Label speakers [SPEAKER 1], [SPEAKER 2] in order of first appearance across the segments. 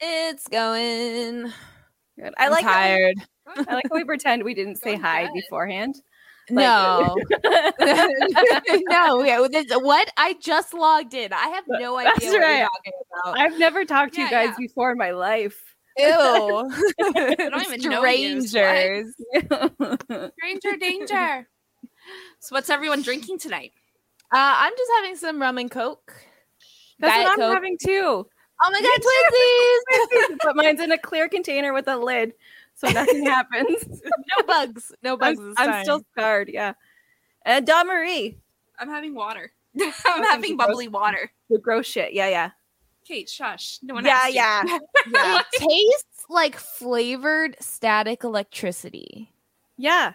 [SPEAKER 1] It's going.
[SPEAKER 2] Good. I
[SPEAKER 1] I'm
[SPEAKER 2] like how we-
[SPEAKER 1] tired.
[SPEAKER 2] I like how we pretend we didn't say hi
[SPEAKER 3] good.
[SPEAKER 2] beforehand.
[SPEAKER 1] No. no, yeah, this- what? I just logged in. I have no idea
[SPEAKER 2] That's
[SPEAKER 1] what you're
[SPEAKER 2] right.
[SPEAKER 1] talking about.
[SPEAKER 2] I've never talked to you guys
[SPEAKER 3] yeah.
[SPEAKER 2] before in my life.
[SPEAKER 1] Ew.
[SPEAKER 3] don't even know I-
[SPEAKER 1] Strangers.
[SPEAKER 3] Stranger danger. So what's everyone drinking tonight?
[SPEAKER 1] Uh, I'm just having some rum and coke.
[SPEAKER 2] That's
[SPEAKER 1] Diet
[SPEAKER 2] what I'm
[SPEAKER 1] Coke.
[SPEAKER 2] having too.
[SPEAKER 1] Oh my god, twinsies!
[SPEAKER 2] but mine's in a clear container with a lid, so nothing happens.
[SPEAKER 1] no bugs. No bugs.
[SPEAKER 2] I'm,
[SPEAKER 1] this
[SPEAKER 2] I'm still scarred, yeah. And Dawn Marie,
[SPEAKER 3] I'm having water. Oh, I'm having bubbly water.
[SPEAKER 2] the gross shit. Yeah, yeah.
[SPEAKER 3] Kate, shush. No one
[SPEAKER 2] Yeah, yeah. Yeah.
[SPEAKER 1] It tastes like flavored static electricity.
[SPEAKER 2] Yeah.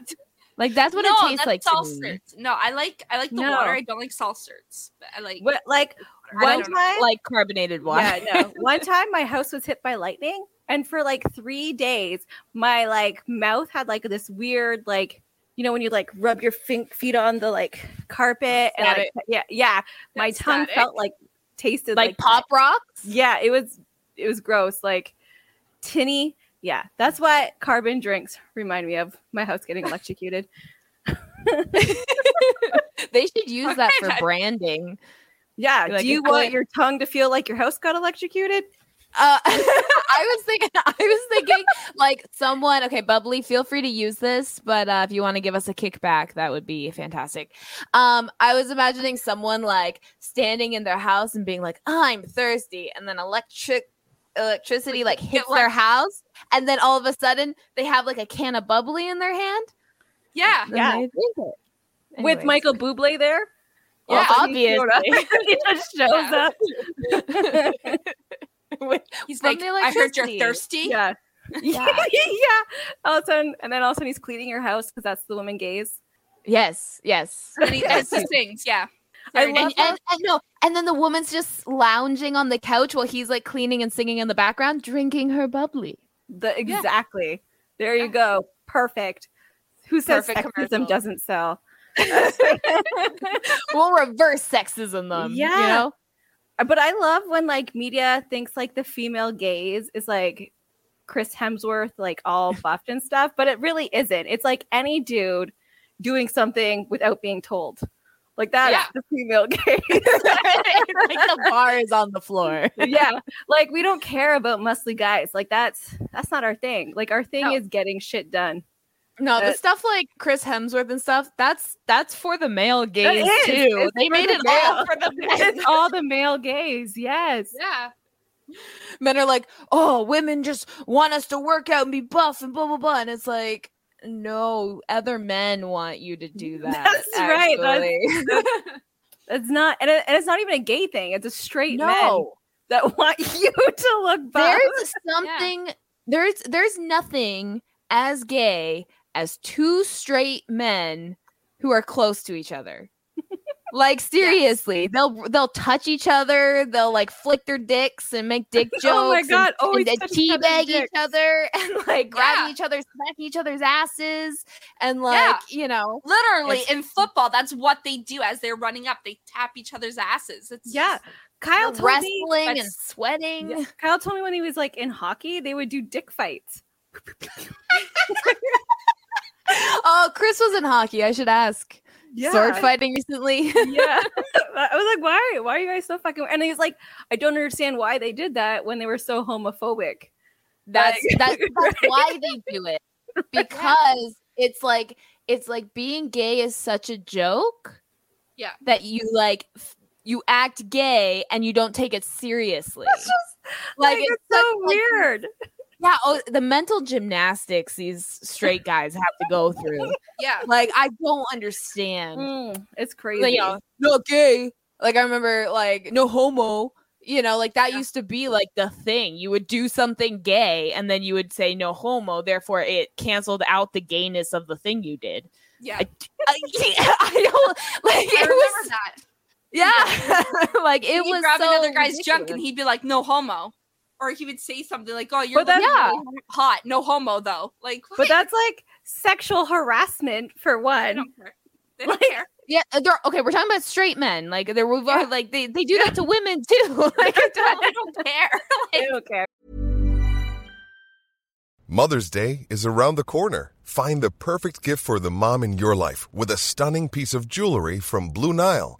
[SPEAKER 1] Like that's what
[SPEAKER 3] no,
[SPEAKER 1] it tastes
[SPEAKER 3] that's
[SPEAKER 1] like. to me.
[SPEAKER 3] No, I like I like the
[SPEAKER 2] No.
[SPEAKER 3] water. I don't like seltzers. But I like
[SPEAKER 2] What, like
[SPEAKER 3] I
[SPEAKER 2] one
[SPEAKER 3] don't know.
[SPEAKER 2] time,
[SPEAKER 1] Like carbonated water.
[SPEAKER 2] yeah, no. One time, my house was hit by lightning, and for like three days, my like mouth had like this weird like. You know when you like rub your fin- feet on the like carpet and like,
[SPEAKER 1] Static.
[SPEAKER 2] yeah, yeah, my
[SPEAKER 3] That's
[SPEAKER 2] tongue
[SPEAKER 3] static.
[SPEAKER 2] felt like tasted
[SPEAKER 1] like
[SPEAKER 2] like
[SPEAKER 1] pop rocks.
[SPEAKER 2] Yeah, it was it was gross. Like tinny. Yeah, that's what carbon drinks remind me of. My house getting electrocuted.
[SPEAKER 1] they should use that for branding.
[SPEAKER 2] Yeah.
[SPEAKER 1] Like
[SPEAKER 2] Do you want
[SPEAKER 1] like-
[SPEAKER 2] your tongue to feel like your house got electrocuted?
[SPEAKER 1] Uh, I was thinking, I was thinking, like someone. Okay, bubbly. Feel free to use this, but uh, if you want to give us a kickback, that would be fantastic. Um, I was imagining someone like standing in their house and being like, "I'm thirsty," and then electric electricity like hits their house, and then all of a sudden they have like a can of bubbly in their hand.
[SPEAKER 3] yeah.
[SPEAKER 2] Yeah.
[SPEAKER 1] they drink it.
[SPEAKER 2] With Michael Bublé there?
[SPEAKER 1] Yeah,
[SPEAKER 2] he
[SPEAKER 1] obviously.
[SPEAKER 2] he just shows
[SPEAKER 3] Yeah.
[SPEAKER 2] up.
[SPEAKER 3] He's like, I heard you're thirsty.
[SPEAKER 2] Yeah.
[SPEAKER 1] Yeah.
[SPEAKER 2] yeah. All of a sudden, and then all of a sudden he's cleaning your house because that's the woman gaze.
[SPEAKER 1] yes, yes.
[SPEAKER 3] And he, sings, yeah.
[SPEAKER 2] I love
[SPEAKER 1] and, and, and no, and then the woman's just lounging on the couch while he's like cleaning and singing in the background, drinking her bubbly.
[SPEAKER 2] The exactly. There you
[SPEAKER 3] Yeah.
[SPEAKER 2] go. Perfect. Who says
[SPEAKER 3] Perfect
[SPEAKER 2] sexism
[SPEAKER 3] commercial.
[SPEAKER 2] doesn't sell?
[SPEAKER 1] We'll reverse sexism them. You
[SPEAKER 2] Yeah.
[SPEAKER 1] know?
[SPEAKER 2] Uh, but I love when like media thinks like the female gaze is like Chris Hemsworth, like all buffed and stuff, but it really isn't. It's like any dude doing something without being told. Like that
[SPEAKER 3] Yeah.
[SPEAKER 2] the female gaze.
[SPEAKER 1] like the bar is on the floor.
[SPEAKER 2] yeah. Like we don't care about muscly guys. Like that's that's not our thing. Like our thing
[SPEAKER 3] No.
[SPEAKER 2] is getting shit done.
[SPEAKER 1] No, the
[SPEAKER 2] Uh,
[SPEAKER 1] stuff like Chris Hemsworth and stuff, that's that's for the male gaze too.
[SPEAKER 2] It's
[SPEAKER 1] they made
[SPEAKER 2] the
[SPEAKER 1] it all for the men.
[SPEAKER 2] It's all the male gaze. Yes.
[SPEAKER 3] Yeah.
[SPEAKER 1] men are like, oh, women just want us to work out and be buff and blah blah blah. And it's like, no, other men want you to do that.
[SPEAKER 2] That's right, that's-
[SPEAKER 1] actually.
[SPEAKER 2] It's not and, it, and it's not even a gay thing. It's a straight men
[SPEAKER 1] no.
[SPEAKER 2] that want you to look buff.
[SPEAKER 1] there's something there's there's nothing as gay as two straight men who are close to each other. Like seriously, they'll they'll touch each other, they'll like flick their dicks and make dick jokes.
[SPEAKER 2] Oh my
[SPEAKER 1] and-
[SPEAKER 2] God,
[SPEAKER 1] and,
[SPEAKER 2] always
[SPEAKER 1] and
[SPEAKER 2] other's
[SPEAKER 1] teabag each other and like grabbing
[SPEAKER 3] Yeah.
[SPEAKER 1] each other, smacking each other's asses, and like you know,
[SPEAKER 3] Literally in football, that's what they do as they're running up. They tap each other's asses. It's
[SPEAKER 2] Yeah. Kyle told me
[SPEAKER 1] wrestling and sweating.
[SPEAKER 2] Yeah. Kyle told me when he was like in hockey, they would do dick fights.
[SPEAKER 1] Oh, Chris was in hockey. I should ask. Yeah. Sword fighting recently.
[SPEAKER 2] yeah. I was like, why? Why are you guys so fucking? And he's like, I don't understand why they did that when they were so homophobic.
[SPEAKER 1] That's
[SPEAKER 2] Like-
[SPEAKER 1] that's, that's why they do it because it's like it's like being gay is such a joke.
[SPEAKER 3] Yeah.
[SPEAKER 1] that you like f- you act gay and you don't take it seriously.
[SPEAKER 2] It's just like, it's,
[SPEAKER 1] such,
[SPEAKER 2] so
[SPEAKER 1] like,
[SPEAKER 2] weird.
[SPEAKER 1] Yeah, oh, the mental gymnastics these straight guys have to go through.
[SPEAKER 3] yeah.
[SPEAKER 1] Like I don't understand.
[SPEAKER 2] Mm, it's crazy.
[SPEAKER 1] Like, you know, not gay. Like I remember, like no homo. You know, like that
[SPEAKER 3] Yeah.
[SPEAKER 1] used to be like the thing. You would do something gay and then you would say no homo, therefore it canceled out the gayness of the thing you did.
[SPEAKER 4] Yeah,
[SPEAKER 1] I, I, I don't like
[SPEAKER 4] I
[SPEAKER 1] it
[SPEAKER 4] remember
[SPEAKER 1] was
[SPEAKER 4] that.
[SPEAKER 1] yeah. like it
[SPEAKER 4] He'd
[SPEAKER 1] was
[SPEAKER 4] grab
[SPEAKER 1] so
[SPEAKER 4] another guy's junk and he'd be like, "No homo," or he would say something like, "Oh, you're
[SPEAKER 2] But that's-
[SPEAKER 4] looking really hot, no homo though." Like,
[SPEAKER 2] But that's like sexual harassment for
[SPEAKER 4] they
[SPEAKER 2] one.
[SPEAKER 4] don't care. They don't
[SPEAKER 2] Like-
[SPEAKER 4] care.
[SPEAKER 1] Yeah, uh, they're okay. We're talking about straight men. Like they're
[SPEAKER 4] Yeah.
[SPEAKER 1] like they, they do that to women too. like,
[SPEAKER 4] They don't, they don't care.
[SPEAKER 2] They
[SPEAKER 4] Like,
[SPEAKER 2] don't care.
[SPEAKER 5] Mother's Day is around the corner. Find the perfect gift for the mom in your life with a stunning piece of jewelry from Blue Nile.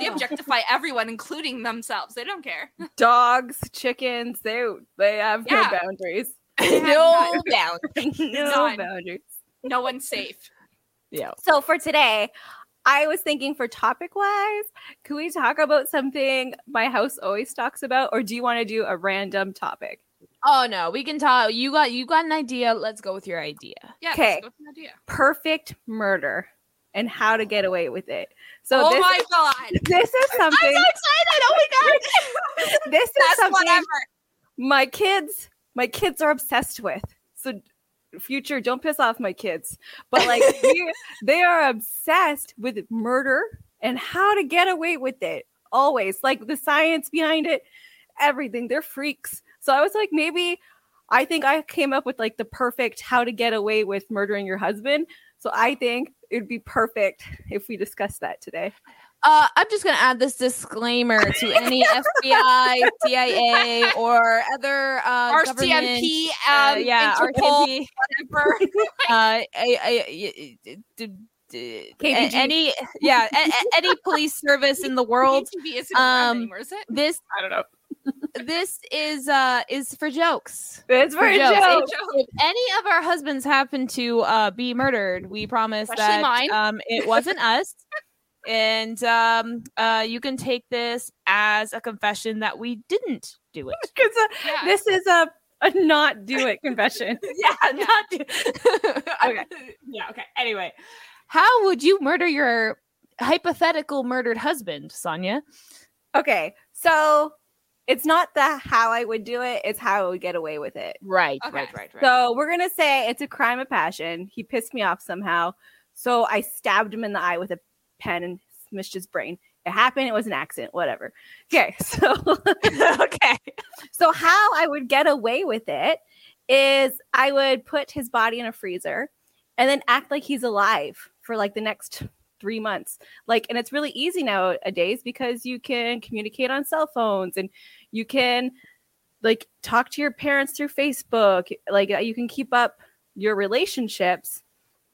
[SPEAKER 4] They objectify everyone, including themselves. They don't care.
[SPEAKER 2] Dogs, chickens, they they have
[SPEAKER 4] Yeah.
[SPEAKER 2] no boundaries.
[SPEAKER 1] no
[SPEAKER 4] none.
[SPEAKER 1] bounds.
[SPEAKER 2] no boundaries.
[SPEAKER 4] No one's safe.
[SPEAKER 1] Yeah.
[SPEAKER 2] So for today, I was thinking for topic wise, could we talk about something my house always talks about, or do you want to do a random topic?
[SPEAKER 1] Oh no, we can talk. You got you got an idea. Let's go with your idea.
[SPEAKER 4] Yeah,
[SPEAKER 2] Okay.
[SPEAKER 4] let's go with an idea.
[SPEAKER 2] Perfect murder and how to get away with it. So
[SPEAKER 4] oh
[SPEAKER 2] this,
[SPEAKER 4] my god,
[SPEAKER 2] this is something.
[SPEAKER 4] I'm so excited! Oh my god,
[SPEAKER 2] this is
[SPEAKER 4] that's
[SPEAKER 2] something
[SPEAKER 4] whatever.
[SPEAKER 2] my kids, my kids are obsessed with. So future, don't piss off my kids, but like they are obsessed with murder and how to get away with it. Always like the science behind it, everything. They're freaks. So I was like, maybe I think I came up with like the perfect how to get away with murdering your husband. So I think it'd be perfect if we discussed that today.
[SPEAKER 1] Uh, I'm just gonna add this disclaimer to any FBI, CIA, or other uh, government,
[SPEAKER 4] RCMP,
[SPEAKER 1] uh,
[SPEAKER 4] um,
[SPEAKER 1] yeah,
[SPEAKER 4] Interpol,
[SPEAKER 1] RCMP,
[SPEAKER 4] whatever.
[SPEAKER 1] uh, I, I, I, d- d- a-
[SPEAKER 2] KGB.
[SPEAKER 1] any, yeah, a- a- any police service in the world.
[SPEAKER 4] TV isn't
[SPEAKER 1] um,
[SPEAKER 4] anymore, is it?
[SPEAKER 1] This,
[SPEAKER 2] I don't know.
[SPEAKER 1] This is uh is for jokes.
[SPEAKER 2] It's for a
[SPEAKER 1] jokes.
[SPEAKER 2] joke.
[SPEAKER 1] If, if any of our husbands happen to uh, be murdered, we promise
[SPEAKER 4] Especially
[SPEAKER 1] that
[SPEAKER 4] mine.
[SPEAKER 1] um, it wasn't us. And um, uh, you can take this as a confession that we didn't do it.
[SPEAKER 2] Because uh,
[SPEAKER 4] Yeah.
[SPEAKER 2] this is a, a not do it confession.
[SPEAKER 1] yeah, not do- okay. Yeah, okay. Anyway, how would you murder your hypothetical murdered husband, Sonia?
[SPEAKER 2] Okay, so it's not the how I would do it; it's how I would get away with it.
[SPEAKER 1] Right,
[SPEAKER 4] Okay.
[SPEAKER 1] right, right, right.
[SPEAKER 2] So we're gonna say it's a crime of passion. He pissed me off somehow, so I stabbed him in the eye with a pen and smushed his brain. It happened. It was an accident. Whatever. Okay, so
[SPEAKER 1] okay.
[SPEAKER 2] so how I would get away with it is I would put his body in a freezer and then act like he's alive for like the next three months. Like, and it's really easy nowadays because you can communicate on cell phones and you can like talk to your parents through Facebook. Like, you can keep up your relationships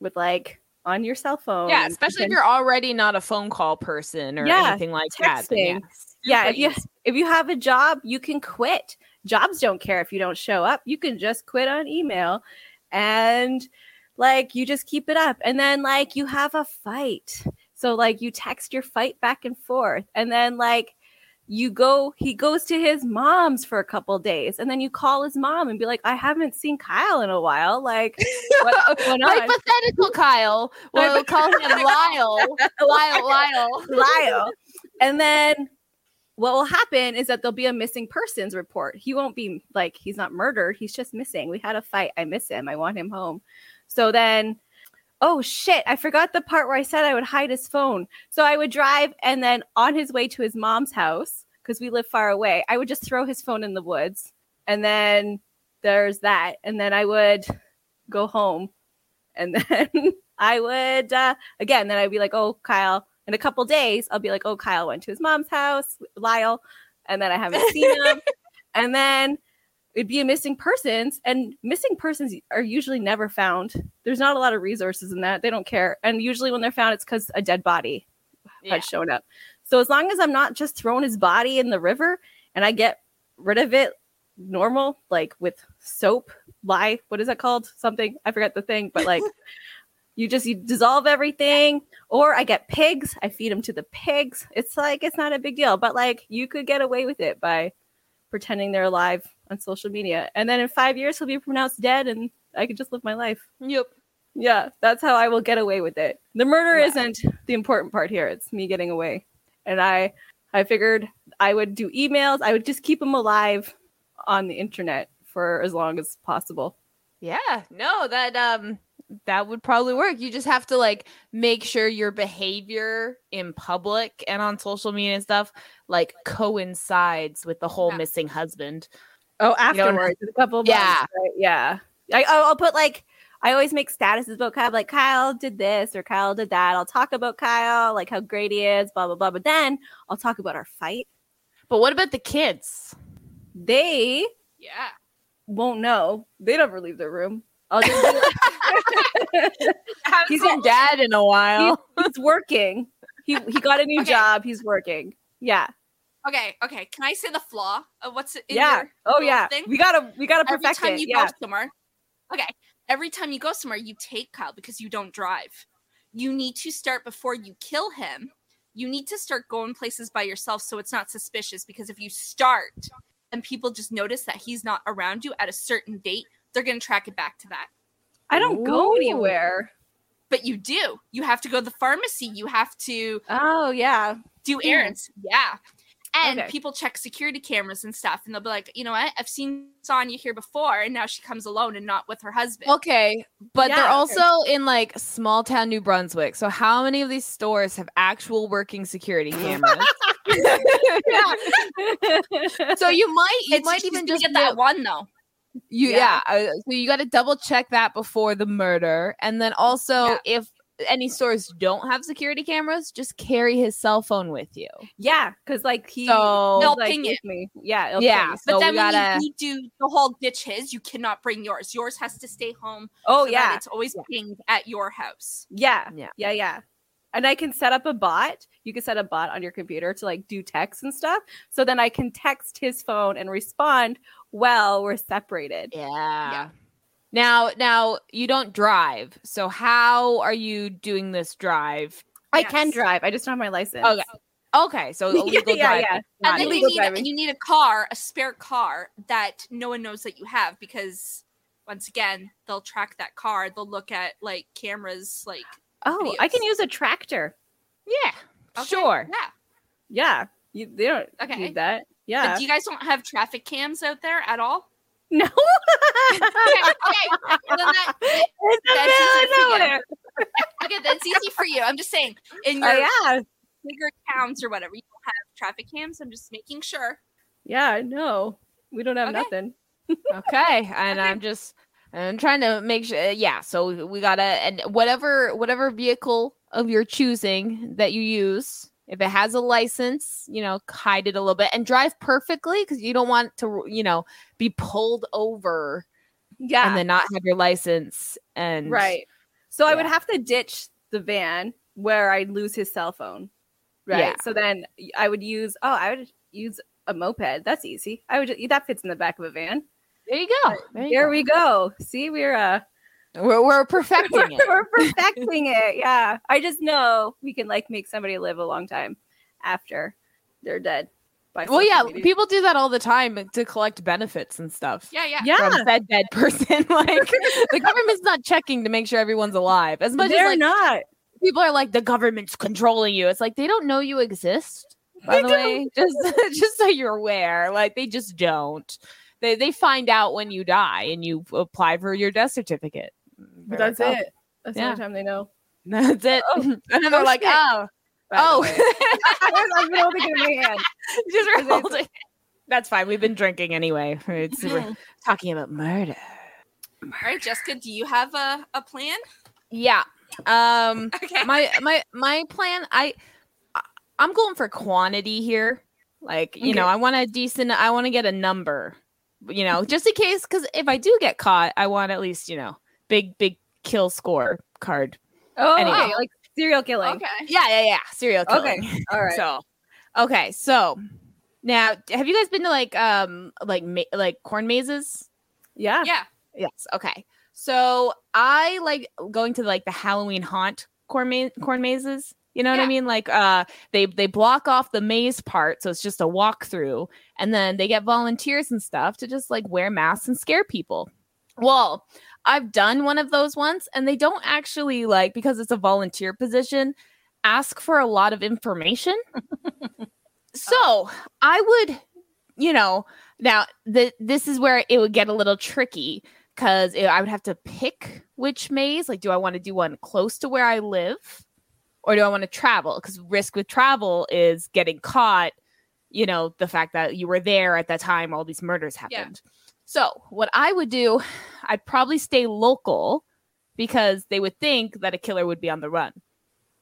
[SPEAKER 2] with like on your cell phone.
[SPEAKER 1] Yeah, especially if
[SPEAKER 2] can-
[SPEAKER 1] you're already not a phone call person or
[SPEAKER 2] Yeah,
[SPEAKER 1] anything like that.
[SPEAKER 2] texting.
[SPEAKER 1] yeah,
[SPEAKER 2] yeah if you if you have a job you can quit jobs don't care if you don't show up you can just quit on email and like you just keep it up and then like you have a fight so like you text your fight back and forth and then like you go he goes to his mom's for a couple days and then you call his mom and be like i haven't seen kyle in a while like going
[SPEAKER 1] Hypothetical Kyle. We'll call him Lyle. Lyle, Lyle.
[SPEAKER 2] Lyle. And then what will happen is that there'll be a missing persons report. He won't be like he's not murdered. He's just missing. We had a fight. I miss him. I want him home. So then, oh shit, I forgot the part where I said I would hide his phone. So I would drive and then on his way to his mom's house, because we live far away, I would just throw his phone in the woods and then there's that. And then I would go home. And then I would uh again, then I'd be like, oh Kyle, in a couple days, I'll be like, oh Kyle went to his mom's house, Lyle, and then I haven't seen him. and then it'd be a missing persons, and missing persons are usually never found. There's not a lot of resources in that. They don't care. And usually when they're found, it's because a dead body
[SPEAKER 1] Yeah.
[SPEAKER 2] had shown up. So as long as I'm not just throwing his body in the river and I get rid of it normal, like with soap, lye, what is that called? Something I forget the thing, but like you just you dissolve everything, or I get pigs, I feed them to the pigs. It's like it's not a big deal, but like you could get away with it by pretending they're alive on social media, and then in five years he'll be pronounced dead, and I could just live my life.
[SPEAKER 1] Yep.
[SPEAKER 2] Yeah, that's how I will get away with it. The murder
[SPEAKER 1] Wow.
[SPEAKER 2] isn't the important part here. It's me getting away. And I I figured I would do emails. I would just keep them alive on the internet for as long as possible.
[SPEAKER 1] Yeah, no, that um that would probably work. You just have to like make sure your behavior in public and on social media and stuff like coincides with the whole
[SPEAKER 4] Yeah.
[SPEAKER 1] missing husband.
[SPEAKER 2] Oh, afterwards, a couple
[SPEAKER 1] Yeah.
[SPEAKER 2] right? Yeah. I, I'll put like I always make statuses about Kyle, like Kyle did this or Kyle did that. I'll talk about Kyle, like how great he is, blah blah blah. But then I'll talk about our fight.
[SPEAKER 1] But what about the kids?
[SPEAKER 2] They
[SPEAKER 4] Yeah.
[SPEAKER 2] won't know. They don't leave their room. I'll just
[SPEAKER 1] He's been dad in a while.
[SPEAKER 2] he's working. He he got a new
[SPEAKER 4] Okay.
[SPEAKER 2] job. He's working. Yeah.
[SPEAKER 4] Okay, okay. Can I say the flaw of what's in
[SPEAKER 2] yeah. Oh yeah.
[SPEAKER 4] thing?
[SPEAKER 2] We gotta we gotta perfect
[SPEAKER 4] every
[SPEAKER 2] perfect
[SPEAKER 4] time
[SPEAKER 2] it.
[SPEAKER 4] you
[SPEAKER 2] Yeah.
[SPEAKER 4] go somewhere. Okay, every time you go somewhere, you take Kyle because you don't drive. You need to start before you kill him. You need to start going places by yourself so it's not suspicious. Because if you start and people just notice that he's not around you at a certain date, they're going to track it back to that.
[SPEAKER 2] I don't go anywhere.
[SPEAKER 4] But you do. You have to go to the pharmacy. You have to
[SPEAKER 2] Oh yeah.
[SPEAKER 4] do hmm. errands. Yeah. And
[SPEAKER 2] Okay.
[SPEAKER 4] people check security cameras and stuff, and they'll be like, you know what? I've seen Sonya here before, and now she comes alone and not with her husband.
[SPEAKER 1] Okay, but they're
[SPEAKER 2] okay.
[SPEAKER 1] also in like small town New Brunswick. So how many of these stores have actual working security cameras? so you might you
[SPEAKER 4] It's-
[SPEAKER 1] might even just
[SPEAKER 4] get that one though.
[SPEAKER 1] You
[SPEAKER 2] Yeah.
[SPEAKER 1] yeah. uh, so you got to double check that before the murder, and then also
[SPEAKER 4] Yeah.
[SPEAKER 1] if any stores don't have security cameras, just carry his cell phone with you.
[SPEAKER 2] yeah, because like he
[SPEAKER 1] So-
[SPEAKER 4] They'll
[SPEAKER 2] like,
[SPEAKER 4] ping it.
[SPEAKER 2] me. Yeah, it'll
[SPEAKER 1] Yeah,
[SPEAKER 2] ping.
[SPEAKER 4] But
[SPEAKER 1] So
[SPEAKER 4] then
[SPEAKER 1] we gotta-
[SPEAKER 4] you, do the whole ditch his, you cannot bring yours. Yours has to stay home.
[SPEAKER 2] Oh
[SPEAKER 4] so
[SPEAKER 2] yeah.
[SPEAKER 4] it's always pinged at your house.
[SPEAKER 2] Yeah.
[SPEAKER 1] Yeah.
[SPEAKER 2] Yeah. Yeah. And I can set up a bot. You can set a bot on your computer to like do text and stuff. So then I can text his phone and respond Well, we're separated.
[SPEAKER 1] yeah. Yeah. Now, now you don't drive. So how are you doing this drive?
[SPEAKER 2] I can drive. I just don't have my license.
[SPEAKER 1] Okay. Okay, so
[SPEAKER 2] yeah,
[SPEAKER 1] illegal
[SPEAKER 2] yeah,
[SPEAKER 1] driving.
[SPEAKER 2] yeah.
[SPEAKER 1] not
[SPEAKER 4] And then you need,
[SPEAKER 2] driving.
[SPEAKER 4] you need a car, a spare car that no one knows that you have because once again, they'll track that car. They'll look at like cameras, like
[SPEAKER 2] Oh, I can use a tractor.
[SPEAKER 1] Yeah,
[SPEAKER 4] okay,
[SPEAKER 1] sure.
[SPEAKER 4] yeah.
[SPEAKER 2] Yeah. You, they don't
[SPEAKER 4] Okay.
[SPEAKER 2] need that.
[SPEAKER 4] But
[SPEAKER 2] Yeah.
[SPEAKER 4] do you guys don't have traffic cams out there at all?
[SPEAKER 2] No.
[SPEAKER 4] Okay, okay. Well, then that,
[SPEAKER 2] It's the
[SPEAKER 4] That's easy for you.
[SPEAKER 2] nowhere.
[SPEAKER 4] okay, that's easy for you. I'm just saying, in oh, your
[SPEAKER 2] Oh yeah.
[SPEAKER 4] bigger towns or whatever, you don't have traffic cams. I'm just making sure.
[SPEAKER 2] Yeah, no. We don't have
[SPEAKER 4] Okay.
[SPEAKER 2] nothing.
[SPEAKER 1] Okay, and I'm just I'm trying to make sure. Uh, yeah, so we gotta and whatever whatever vehicle of your choosing that you use, if it has a license, you know, hide it a little bit and drive perfectly because you don't want to, you know, be pulled over
[SPEAKER 2] Yeah.
[SPEAKER 1] and then not have your license and
[SPEAKER 2] Right. So I would have to ditch the van where I'd lose his cell phone. Right.
[SPEAKER 1] Yeah.
[SPEAKER 2] So then I would use oh, I would use a moped. That's easy. I would ju- that fits in the back of a van.
[SPEAKER 1] There you go. There you
[SPEAKER 2] There
[SPEAKER 1] go.
[SPEAKER 2] we go. See, we're uh
[SPEAKER 1] We're, we're perfecting it.
[SPEAKER 2] we're perfecting it. Yeah. I just know we can like make somebody live a long time after they're dead. by
[SPEAKER 1] Well, yeah,
[SPEAKER 2] media.
[SPEAKER 1] people do that all the time to collect benefits and stuff.
[SPEAKER 4] Yeah, yeah.
[SPEAKER 2] Yeah.
[SPEAKER 1] From said dead person. like the government's not checking to make sure everyone's alive. As much
[SPEAKER 2] they're
[SPEAKER 1] as like
[SPEAKER 2] not.
[SPEAKER 1] people are like the government's controlling you. It's like they don't know you exist. By
[SPEAKER 2] They
[SPEAKER 1] the way, just just so you're aware, like they just don't. They they find out when you die and you apply for your death certificate.
[SPEAKER 2] But that's
[SPEAKER 1] Oh,
[SPEAKER 2] it. That's the only time they know.
[SPEAKER 1] That's it.
[SPEAKER 2] Oh.
[SPEAKER 1] and then they're
[SPEAKER 2] Oh,
[SPEAKER 1] like,
[SPEAKER 2] shit.
[SPEAKER 1] oh,
[SPEAKER 2] by
[SPEAKER 1] oh.
[SPEAKER 2] I've been holding it in my hand.
[SPEAKER 1] just
[SPEAKER 2] Is it-
[SPEAKER 1] holding. That's fine. We've been drinking anyway. It's, we're talking about murder.
[SPEAKER 4] All right, Jessica, do you have a, a plan?
[SPEAKER 1] Yeah. Um
[SPEAKER 4] Okay.
[SPEAKER 1] my my my plan I I- I'm going for quantity here. Like, you know, I want a decent I want to get a number. You know, just in case cuz if I do get caught, I want at least, you know, big big kill score card.
[SPEAKER 2] Oh,
[SPEAKER 1] Anyway.
[SPEAKER 2] okay, like serial killing.
[SPEAKER 4] Okay.
[SPEAKER 1] Yeah, yeah, yeah. Serial killing. Okay.
[SPEAKER 2] All right.
[SPEAKER 1] So, okay. So, now have you guys been to like um like ma- like corn mazes?
[SPEAKER 2] yeah.
[SPEAKER 4] Yeah.
[SPEAKER 1] Yes. Okay. So I like going to like the Halloween haunt corn ma- corn mazes. You know what I mean? Like uh they they block off the maze part, so it's just a walkthrough, and then they get volunteers and stuff to just like wear masks and scare people. Well, I've done one of those once, and they don't actually like because it's a volunteer position ask for a lot of information. Oh. so I would, you know, now the this is where it would get a little tricky because I would have to pick which maze. Like, do I want to do one close to where I live, or do I want to travel? Because risk with travel is getting caught. You know, the fact that you were there at that time, all these murders
[SPEAKER 4] Yeah.
[SPEAKER 1] Happened. So, what I would do, I'd probably stay local because they would think that a killer would be on the run,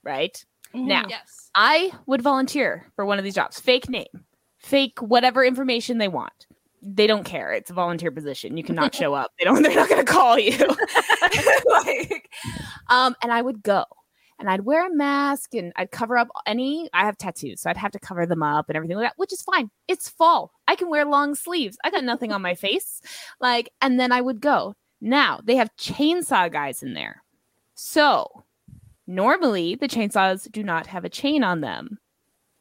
[SPEAKER 1] right? Now,
[SPEAKER 4] Yes.
[SPEAKER 1] I would volunteer for one of these jobs. Fake name, fake whatever information they want. They don't care. It's a volunteer position. You cannot show up. They don't. They're not going to call you. Like, um, and I would go, and I'd wear a mask, and I'd cover up any. I have tattoos, so I'd have to cover them up and everything like that, which is fine. It's fall. I can wear long sleeves. I got nothing on my face. Like, and then I would go. Now they have chainsaw guys in there, so Normally, the chainsaws do not have a chain on them.